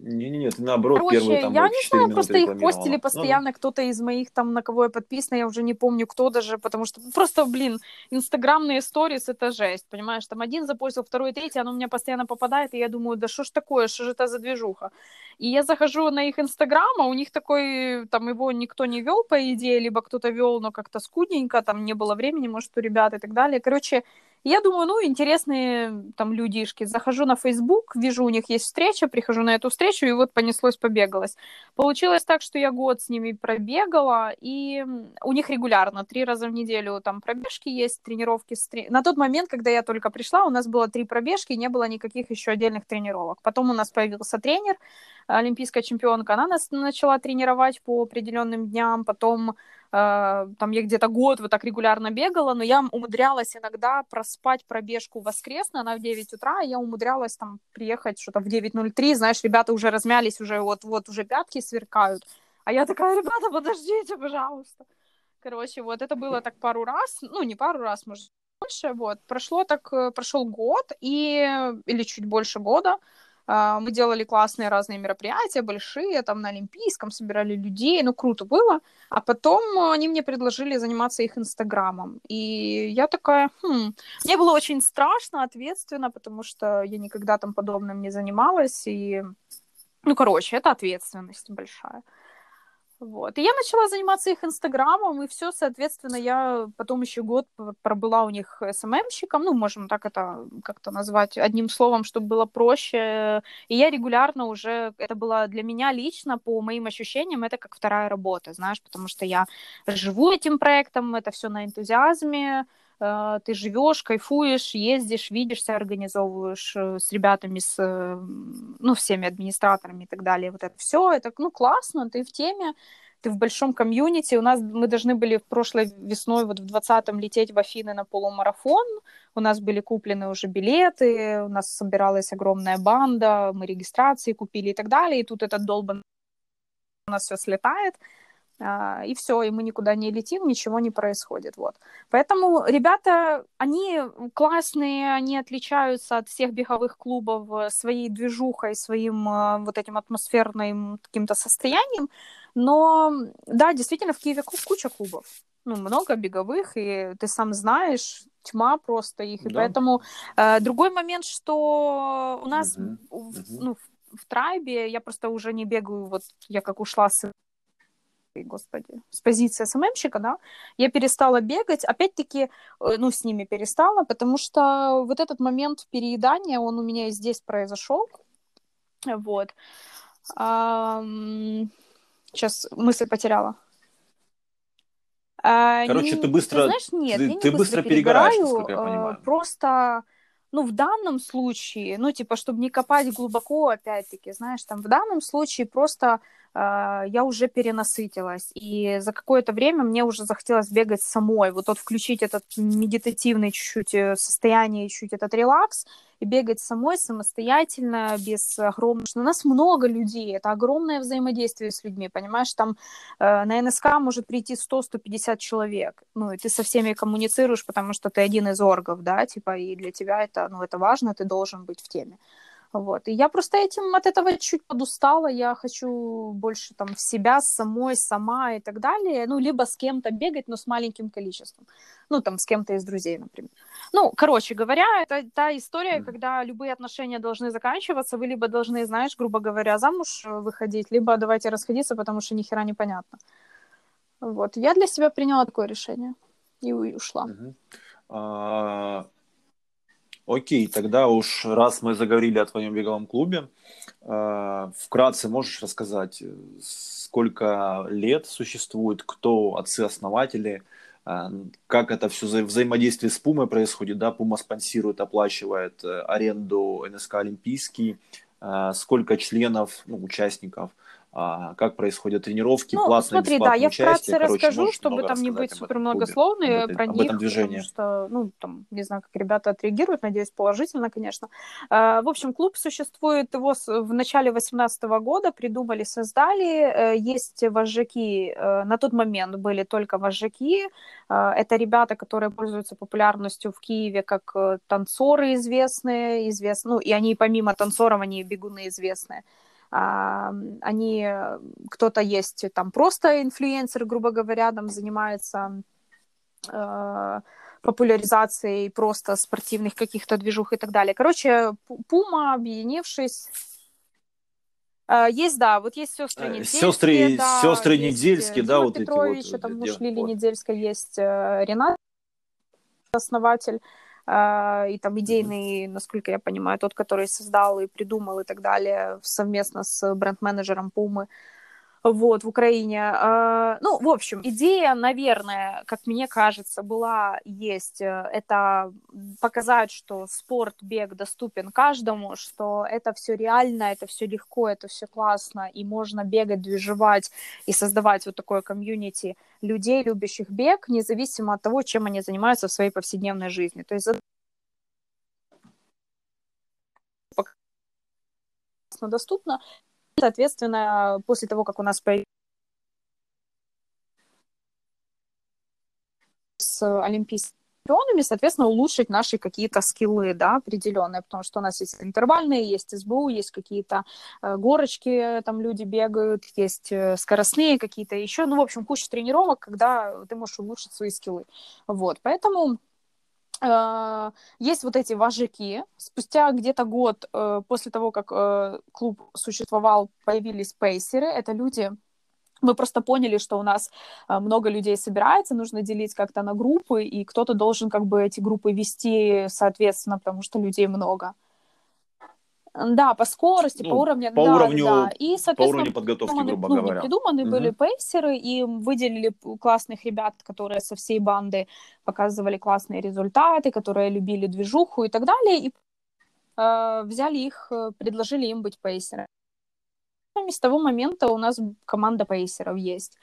Не-не-не, ты наоборот Короче, первые там я не 4 знаю, просто их постили Ну да. постоянно кто-то из моих там, на кого я подписана, я уже не помню, кто даже, потому что просто, блин, инстаграмные сторис — это жесть, понимаешь? Там один запостил, второй, третий, оно у меня постоянно попадает, и я думаю, да что ж такое, что же это за движуха? И я захожу на их инстаграм, а у них такой, там его никто не вел, по идее, либо кто-то вел, но как-то скудненько, там не было времени, может, у ребят и так далее. Короче, я думаю, ну, интересные там людишки. Захожу на Facebook, вижу, у них есть встреча, прихожу на эту встречу, и вот понеслось, побегалось. Получилось так, что я год с ними пробегала, и у них регулярно, три раза в неделю там пробежки есть, тренировки. С трени- На тот момент, когда я только пришла, у нас было три пробежки, не было никаких еще отдельных тренировок. Потом у нас появился тренер, олимпийская чемпионка, она нас начала тренировать по определенным дням, потом э, там я где-то год вот так регулярно бегала, но я умудрялась иногда проспать пробежку воскресную, она в 9 утра, и я умудрялась там приехать что-то в 9.03, знаешь, ребята уже размялись, уже вот-вот уже пятки сверкают, а я такая, ребята, подождите, пожалуйста. Короче, вот это было так пару раз, ну, не пару раз, может, больше, вот. Прошло так, э, прошел год, и, или чуть больше года, а, мы делали классные разные мероприятия, большие, там на Олимпийском собирали людей, ну, круто было. А потом они мне предложили заниматься их Инстаграмом. И я такая, хм, мне было очень страшно, ответственно, потому что я никогда там подобным не занималась, и, ну, короче, это ответственность большая. Вот. И я начала заниматься их инстаграмом, и все, соответственно, я потом еще год пробыла у них СММщиком, ну, можем так это как-то назвать одним словом, чтобы было проще. И я регулярно уже, это было для меня лично, по моим ощущениям, это как вторая работа, знаешь, потому что я живу этим проектом, это все на энтузиазме, ты живешь, кайфуешь, ездишь, видишься, организовываешь э, с ребятами, с, э, ну, всеми администраторами и так далее. Вот это все, это, ну, классно, ты в теме, ты в большом комьюнити. У нас мы должны были в прошлой весной, вот в 20-м, лететь в Афины на полумарафон. У нас были куплены уже билеты, у нас собиралась огромная банда, мы регистрации купили и так далее. И тут этот долбан у нас все слетает. А, и все, и мы никуда не летим, ничего не происходит, вот. Поэтому ребята, они классные, они отличаются от всех беговых клубов э, своей движухой, своим э, вот этим атмосферным каким-то состоянием, но да, действительно, в Киеве ку- куча клубов, ну, много беговых, и ты сам знаешь, тьма просто их, и Да. поэтому э, другой момент, что у нас, Мгм, в- ну, в, в Трайбе я просто уже не бегаю, вот я как ушла с господи, с позиции СММщика, да, я перестала бегать, опять-таки, э, ну, с ними перестала, потому что вот этот момент переедания, он у меня и здесь произошел, вот. Сейчас мысль потеряла. А, Короче, не- ты быстро- знаешь, нет, ты- я не ты быстро, быстро перегораешь, насколько я э, понимаю. Просто, ну, в данном случае, ну, типа, чтобы не копать глубоко, опять-таки, знаешь, там, в данном случае просто я уже перенасытилась, и за какое-то время мне уже захотелось бегать самой, вот тот включить этот медитативный чуть-чуть э, состояние, чуть этот релакс, и бегать самой самостоятельно, без огромного... У нас много людей, это огромное взаимодействие с людьми, понимаешь, там э, на НСК может прийти 100-150 человек, ну, и ты со всеми коммуницируешь, потому что ты один из оргов, да, типа, и для тебя это, ну, это важно, ты должен быть в теме. Вот. И я просто этим от этого чуть подустала. Я хочу больше там в себя самой, сама и так далее. Ну, либо с кем-то бегать, но с маленьким количеством. Ну, там, с кем-то из друзей, например. Ну, короче говоря, это та история, Мгм. когда любые отношения должны заканчиваться. Вы либо должны, знаешь, грубо говоря, замуж э, выходить, либо давайте расходиться, потому что ни хера непонятно. Вот. Я для себя приняла такое решение и ушла. Мгм. Окей, тогда уж раз мы заговорили о твоем беговом клубе, а, вкратце можешь рассказать, э, сколько лет существует, кто отцы-основатели, а, как это все вза- взаимодействие с Пумой происходит, да, Пума спонсирует, оплачивает э, аренду НСК Олимпийский, сколько членов, ну, участников, а, как происходят тренировки, ну, платное, смотри, да, я участие. вкратце Короче, расскажу, чтобы там не быть супер многословной про об них, этом движении. потому что, ну, там, не знаю, как ребята отреагируют, надеюсь, положительно, конечно. А, в общем, клуб существует, его в начале 2018 года придумали, создали, э, есть вожаки, э, на тот момент были только вожаки, а, это ребята, которые пользуются популярностью в Киеве как э, танцоры известные, известные, ну, и они помимо танцоров, они бегуны известные. А, они, кто-то есть там просто инфлюенсер, грубо говоря, там занимается э, популяризацией просто спортивных каких-то движух и так далее. Короче, Пума, объединившись, э, есть, да, вот есть сестры э, Недельские. Сестры, да, сестры Недельские, да, вот Петрович, эти вот. там муж Лили вот. Недельской есть, Ренат, основатель и там идейный, насколько я понимаю, тот, который создал и придумал и так далее совместно с бренд-менеджером Пумы вот, в Украине. А, ну, в общем, идея, наверное, как мне кажется, была, есть, э, это показать, что спорт, бег доступен каждому, что это все реально, это все легко, это все классно, и можно бегать, движевать и создавать вот такое комьюнити людей, любящих бег, независимо от того, чем они занимаются в своей повседневной жизни. То есть доступно, Соответственно, после того, как у нас появилась с олимпийскими чемпионами, соответственно, улучшить наши какие-то скиллы, да, определенные, потому что у нас есть интервальные, есть СБУ, есть какие-то э, горочки, там люди бегают, есть э, скоростные какие-то еще, ну, в общем, куча тренировок, когда ты можешь улучшить свои скиллы, вот, поэтому есть вот эти вожаки. Спустя где-то год э, после того, как э, клуб существовал, появились пейсеры. Это люди, мы просто поняли, что у нас много людей собирается, нужно делить как-то на группы, и кто-то должен как бы эти группы вести соответственно, потому что людей много. Да, по скорости, ну, по уровню, по да, уровню, да. И, по уровню подготовки, придуманы, грубо ну, говоря. придуманы угу. были пейсеры, и выделили классных ребят, которые со всей банды показывали классные результаты, которые любили движуху и так далее, и э, взяли их, э, предложили им быть пейсерами. С того момента у нас команда пейсеров есть.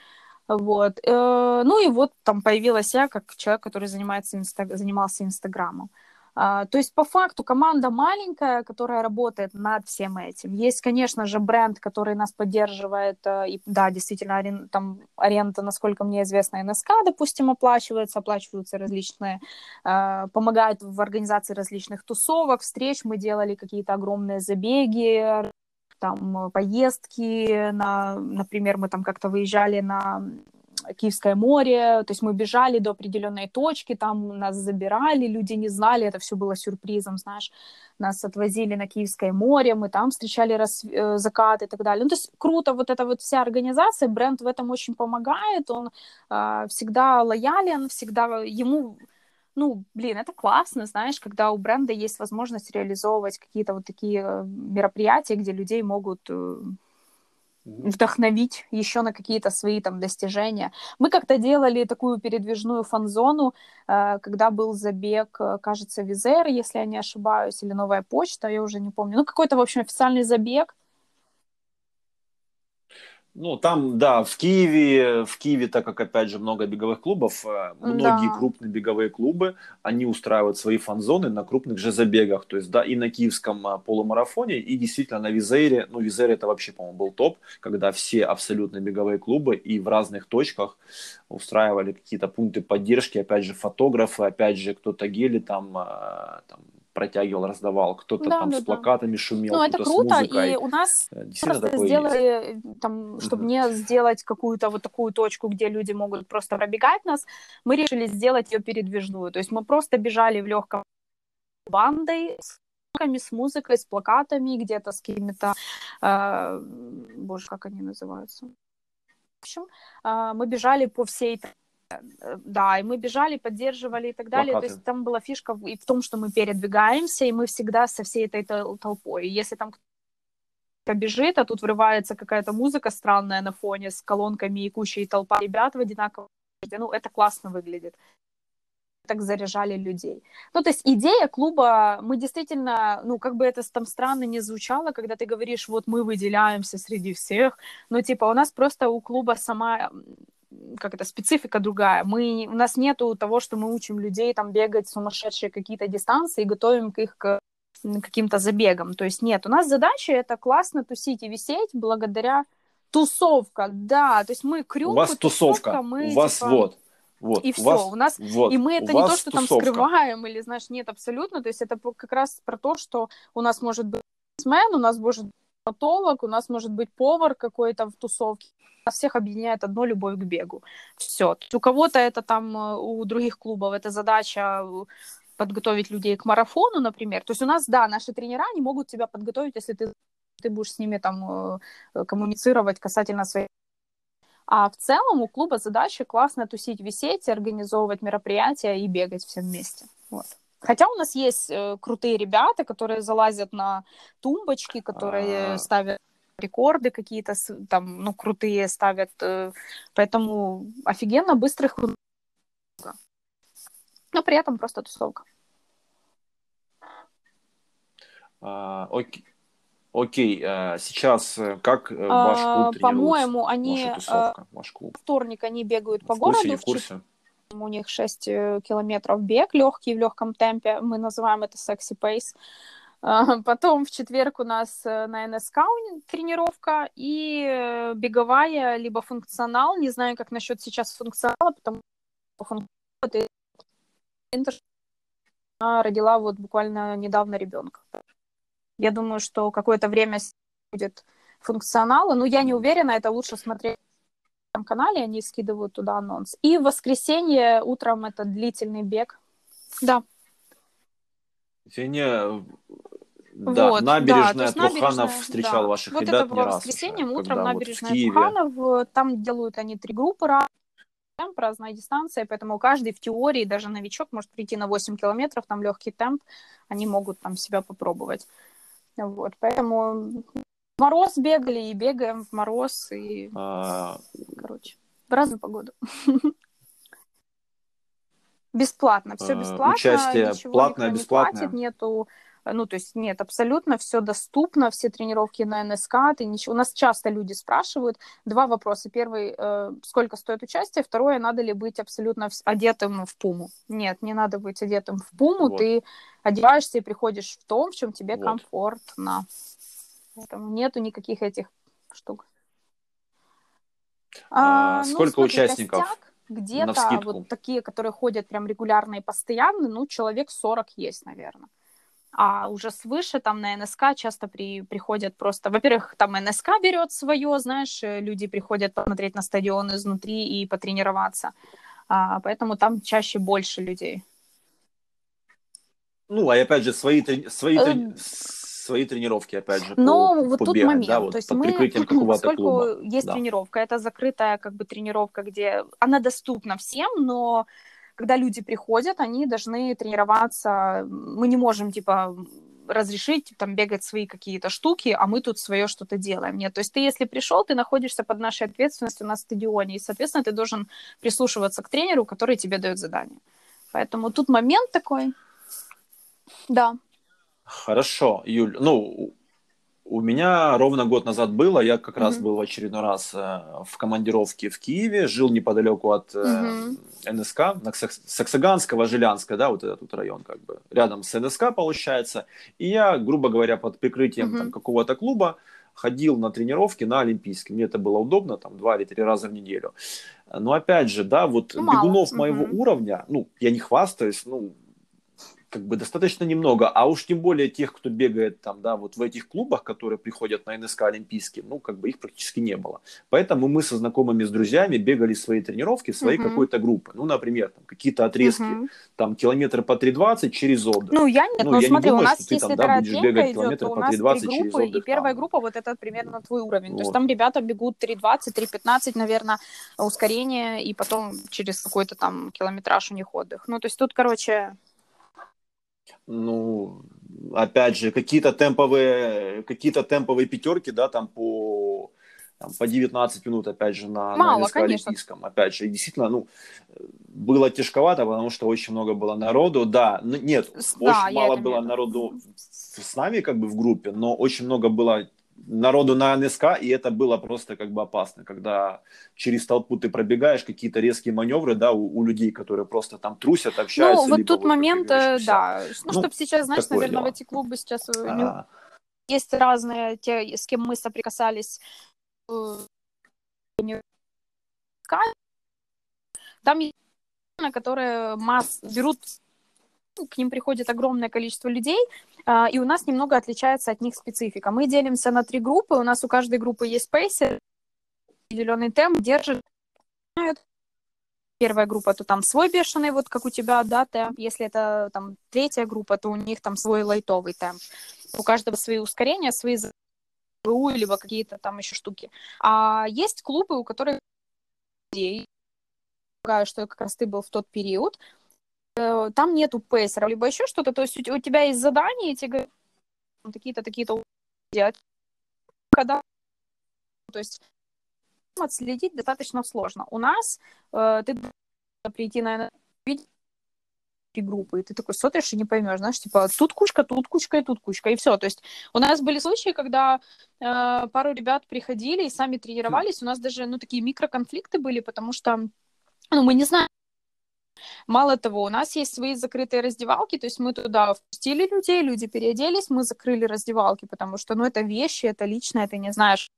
Вот. Э, ну и вот там появилась я как человек, который занимается инста... занимался Инстаграмом. А, то есть по факту команда маленькая, которая работает над всем этим. Есть, конечно же, бренд, который нас поддерживает, э, и да, действительно, арен, там аренда, насколько мне известно, НСК, допустим, оплачивается, оплачиваются различные, э, помогают в организации различных тусовок, встреч, мы делали какие-то огромные забеги, там поездки, на, например, мы там как-то выезжали на Киевское море, то есть мы бежали до определенной точки, там нас забирали, люди не знали, это все было сюрпризом, знаешь, нас отвозили на Киевское море, мы там встречали рас... Э, закат и так далее. Ну, то есть круто вот эта вот вся организация, бренд в этом очень помогает, он э, всегда лоялен, всегда ему ну, блин, это классно, знаешь, когда у бренда есть возможность реализовывать какие-то вот такие э, мероприятия, где людей могут э, вдохновить еще на какие-то свои там достижения. Мы как-то делали такую передвижную фан-зону, э, когда был забег, э, кажется, Визер, если я не ошибаюсь, или Новая почта, я уже не помню. Ну, какой-то, в общем, официальный забег, ну, там, да, в Киеве, в Киеве, так как, опять же, много беговых клубов, э, многие да. крупные беговые клубы, они устраивают свои фан-зоны на крупных же забегах, то есть, да, и на киевском а, полумарафоне, и действительно на Визере, ну, Визере это вообще, по-моему, был топ, когда все абсолютно беговые клубы и в разных точках устраивали какие-то пункты поддержки, опять же, фотографы, опять же, кто-то гели там, а, там протягивал, раздавал, кто-то да, там да, с плакатами да. шумел, Ну, это круто, и у нас э, просто сделали, есть. там, чтобы угу. не сделать какую-то вот такую точку, где люди могут просто пробегать нас, мы решили сделать ее передвижную, то есть мы просто бежали в легком бандой, с с музыкой, с плакатами, где-то с какими-то, э, боже, как они называются? В общем, э, мы бежали по всей Э, да, и мы бежали, поддерживали и так далее. Плакаты. То есть там была фишка и в том, что мы передвигаемся, и мы всегда со всей этой толпой. И если там кто-то бежит, а тут врывается какая-то музыка странная на фоне с колонками и кучей толпа ребят в одинаковом ну, это классно выглядит. так заряжали людей. Ну, то есть идея клуба, мы действительно, ну, как бы это там странно не звучало, когда ты говоришь, вот мы выделяемся среди всех, но типа у нас просто у клуба сама как это, специфика другая. Мы, у нас нету того, что мы учим людей там бегать сумасшедшие какие-то дистанции и готовим их к каким-то забегам. То есть нет, у нас задача это классно тусить и висеть благодаря тусовка, да. То есть мы крюк, У вас тусовка, мы, у вас типа... вот. Вот, и у все, вас, у нас, вот, и мы это у не то, что там тусовка. скрываем или, знаешь, нет, абсолютно, то есть это как раз про то, что у нас может быть спортсмен, у нас может быть фотолог, у нас может быть повар какой-то в тусовке, нас всех объединяет одно любовь к бегу. Все. У кого-то это там, э, у других клубов, это задача э, подготовить людей к марафону, например. То есть у нас, да, наши тренера не могут тебя подготовить, если ты, ты будешь с ними там э, коммуницировать касательно своей а в целом у клуба задача классно тусить, висеть, организовывать мероприятия и бегать всем вместе. Вот. Хотя у нас есть э, крутые ребята, которые залазят на тумбочки, которые А. ставят рекорды какие-то, там, ну, крутые ставят. э, поэтому офигенно быстрых. Но при этом просто тусовка. А, окей, окей, а, сейчас э, как э, ваш А, клуб тренируется? По-моему, они э, ваш клуб. вторник они бегают по в курсе, городу, в в курсе? У них 6 э, километров бег легкий в легком темпе. Мы называем это секси пейс. А, Потом в четверг у нас э, на НСК тренировка и э, беговая, либо функционал. Не знаю, как насчет сейчас функционала, потому что функционал родила вот буквально недавно ребенка. Я думаю, что какое-то время будет функционала, но я не уверена, это лучше смотреть на канале, они скидывают туда анонс. И в воскресенье утром это длительный бег. Да, Извини, да, вот, набережная да, есть Труханов набережная, встречал да. ваших вот ребят это не раз воскресенье уже, утром когда вот набережная Киеве. Труханов, э, там делают они три группы разные, темп, разная дистанция, поэтому каждый в теории, даже новичок может прийти на 8 километров, там легкий темп, они могут там себя попробовать. Вот, поэтому мороз бегали и бегаем в мороз, и, А, короче, в разную погоду. Бесплатно, все Э, бесплатно, участие платное, не бесплатное? нету, ну, то есть нет, абсолютно все доступно, все тренировки на НСК, ты ничего, у нас часто люди спрашивают, два вопроса, первый, э, сколько стоит участие, второе, надо ли быть абсолютно одетым в пуму, нет, не надо быть одетым в пуму, Вот. ты одеваешься и приходишь в том, в чем тебе Вот. комфортно, поэтому нету никаких этих штук. А, ну, сколько смотри, участников костяк Где-то вот такие, которые ходят прям регулярно и постоянно, ну, человек 40 есть, наверное. А уже свыше там на НСК часто при, приходят просто... Во-первых, там НСК берет свое, знаешь, э, люди приходят посмотреть на стадион изнутри и потренироваться. А, поэтому там чаще больше людей. Ну, а опять же, свои, трени- свои, Э, трени- свои тренировки, опять же, Но по, вот тут момент, да, вот то есть под мы, прикрытием какого-то поскольку клуба. есть Да. тренировка, это закрытая как бы тренировка, где она доступна всем, но когда люди приходят, они должны тренироваться, мы не можем типа разрешить там бегать свои какие-то штуки, а мы тут свое что-то делаем. Нет, то есть ты, если пришел, ты находишься под нашей ответственностью на стадионе, и, соответственно, ты должен прислушиваться к тренеру, который тебе дает задание. Поэтому тут момент такой. Да. Хорошо, Юль. Ну, у- меня ровно год назад было, я как раз Мгм. был в очередной раз э, в командировке в Киеве, жил неподалеку от Мгм. НСК, Саксаганского, Жилянска, да, вот этот вот район как бы, рядом с НСК получается. И я, грубо говоря, под прикрытием там, какого-то клуба ходил на тренировки на Олимпийский. Мне это было удобно, там, два или три раза в неделю. Но опять же, да, вот Ну, бегунов моего уровня, ну, я не хвастаюсь, ну, как бы достаточно немного, а уж тем более тех, кто бегает там, да, вот в этих клубах, которые приходят на НСК Олимпийские, ну, как бы их практически не было. Поэтому мы со знакомыми, с друзьями бегали свои тренировки, своей Мгм. какой-то группы. Ну, например, там, какие-то отрезки, Мгм. там, километры по 3,20 через Одер. Ну, я нет, Ну, но я не смотри, думаю, у нас, что ты если там, да, будешь бегать идет, то у по нас три 3,20 через группы, и отдых первая там. группа вот это примерно твой уровень. То есть Вот. там ребята бегут 3.20, 3.15, наверное, ускорение, и потом через какой-то там километраж у них отдых. Ну, то есть тут, короче, Ну, опять же, какие-то темповые, какие-то темповые пятерки, да, там по, там, по 19 минут, опять же, на, на Мало, конечно. Олимпийском. Опять же, и действительно, ну, было тяжковато, потому что очень много было народу. Да, нет, очень да, я мало было имею народу с нами как бы в группе, но очень много было народу на НСК, и это было просто как бы опасно, когда через толпу ты пробегаешь, какие-то резкие маневры, да, у, у людей, которые просто там трусят, общаются. Ну, вот тут ты момент, э, да. Ну, Ну, чтобы сейчас, знаешь, наверное, в дело. эти клубы сейчас э, А, есть разные, те, с кем мы соприкасались. э, Там есть, которые масс берут, ну, к ним приходит огромное количество людей, а, и у нас немного отличается от них специфика. Мы делимся на три группы, у нас у каждой группы есть спейсер, определенный темп, держит. Первая группа, то там свой бешеный, вот как у тебя, да, темп. Если это там третья группа, то у них там свой лайтовый темп. У каждого свои ускорения, свои ЗУ, либо какие-то там еще штуки. А есть клубы, у которых людей, что как раз ты был в тот период, там нету пейсера, либо еще что-то, то есть у, те- у тебя есть задания, и тебе говорят, «Ну, такие-то. Когда, то есть отследить достаточно сложно. У нас э, ты прийти, наверное, три группы, и ты такой смотришь и не поймешь, знаешь, типа тут кучка, тут кучка и тут кучка, и все. То есть у нас были случаи, когда э, пару ребят приходили и сами тренировались, у нас даже, ну, такие микроконфликты были, потому что, ну, мы не знаем, Мало того, у нас есть свои закрытые раздевалки, то есть мы туда впустили людей, люди переоделись, мы закрыли раздевалки, потому что, ну, это вещи, это личное, ты не знаешь,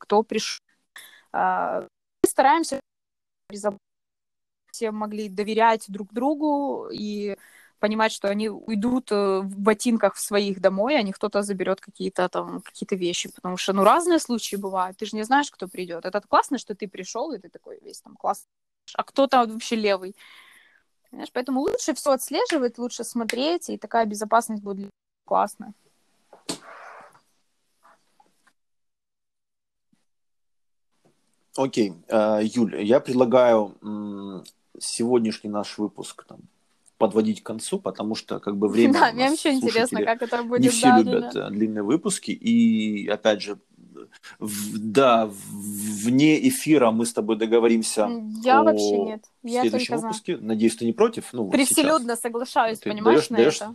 кто пришел. А, Мы стараемся безопасно, все могли доверять друг другу и понимать, что они уйдут э, в ботинках в своих домой, а не кто-то заберет какие-то там какие-то вещи, потому что, ну, разные случаи бывают, ты же не знаешь, кто придет. Это классно, что ты пришел, и ты такой весь там класс. А кто там вообще левый? Понимаешь? Поэтому лучше все отслеживать, лучше смотреть, и такая безопасность будет классная. Окей, Э, Юль, я предлагаю сегодняшний наш выпуск там, подводить к концу, потому что как бы время Да, мне вообще интересно, как это будет. не все да, да, любят да. э, длинные выпуски, и опять же, в- да, вне эфира мы с тобой договоримся Я о вообще нет. в Я следующем только за. выпуске. Надеюсь, ты не против? Ну, вот. Превселюдно соглашаюсь, Ты понимаешь, даешь- на даешь- это.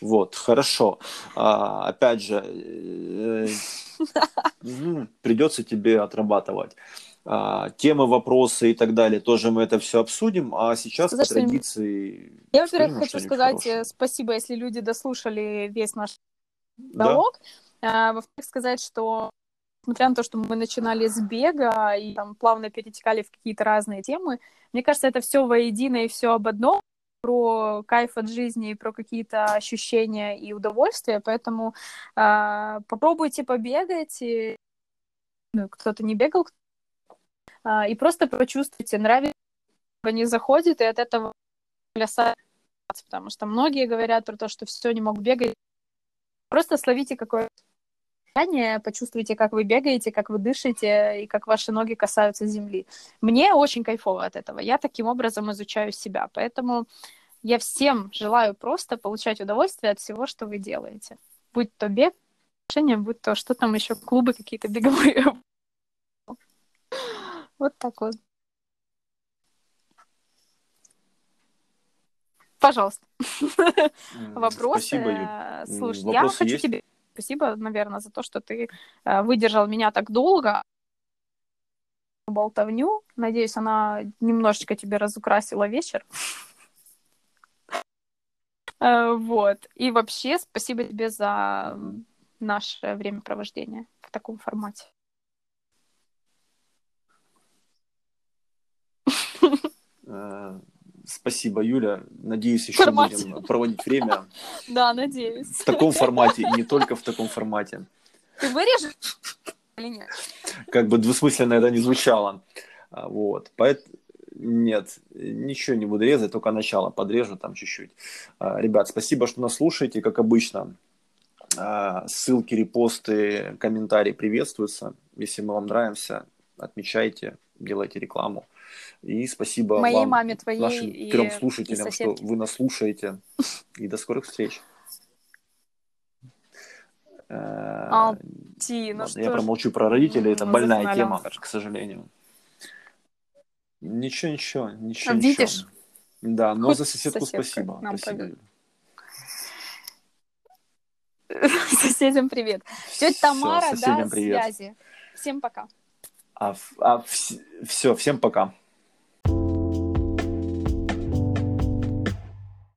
Вот, хорошо. А, опять же, э, ну, придется тебе отрабатывать. А, темы, вопросы и так далее, тоже мы это все обсудим. А сейчас Сказать по традиции... Я, во-первых, хочу сказать хорошее. э, спасибо, если люди дослушали весь наш Да? диалог. А, Во-вторых, сказать, что несмотря на то, что мы начинали с бега и там плавно перетекали в какие-то разные темы, мне кажется, это все воедино и все об одном про кайф от жизни и про какие-то ощущения и удовольствия, поэтому а, попробуйте побегать, и, ну, кто-то не бегал, а, и просто почувствуйте, нравится, не заходит, и от этого плясать, потому что многие говорят про то, что все не могут бегать. Просто словите какое-то дыхание, почувствуйте, как вы бегаете, как вы дышите и как ваши ноги касаются земли. Мне очень кайфово от этого. Я таким образом изучаю себя. Поэтому я всем желаю просто получать удовольствие от всего, что вы делаете. Будь то бег, будь то что там еще, клубы какие-то беговые. Вот так вот. Пожалуйста. Вопросы? Спасибо, Юль. Э, Слушай, я вопросы хочу есть? тебе спасибо, наверное, за то, что ты э, выдержал меня так долго. Болтовню. Надеюсь, она немножечко тебе разукрасила вечер. Э, Вот. И вообще спасибо тебе за наше времяпровождение в таком формате. Спасибо, Юля. Надеюсь, еще Формате. будем проводить время Да, надеюсь. в таком формате и не только в таком формате. Ты вырежешь или нет? Как бы двусмысленно это не звучало. А, Вот. Поэт... Нет, ничего не буду резать, только начало подрежу там чуть-чуть. А, Ребят, спасибо, что нас слушаете, как обычно. А, Ссылки, репосты, комментарии приветствуются. Если мы вам нравимся, отмечайте, делайте рекламу. И спасибо Моей вам, маме, твоей нашим и- трем и слушателям, что соседке. вы нас слушаете. И до скорых встреч. Э, А, Ти, ну Ладно, что я промолчу про родителей, это больная тема, к сожалению. Ничего, ничего, ничего, Видишь? ничего. Да, но Хоть за соседку спасибо. спасибо. Соседям привет. Тетя Тамара, соседям да, привет. связи. Всем пока. А, а все, всем пока.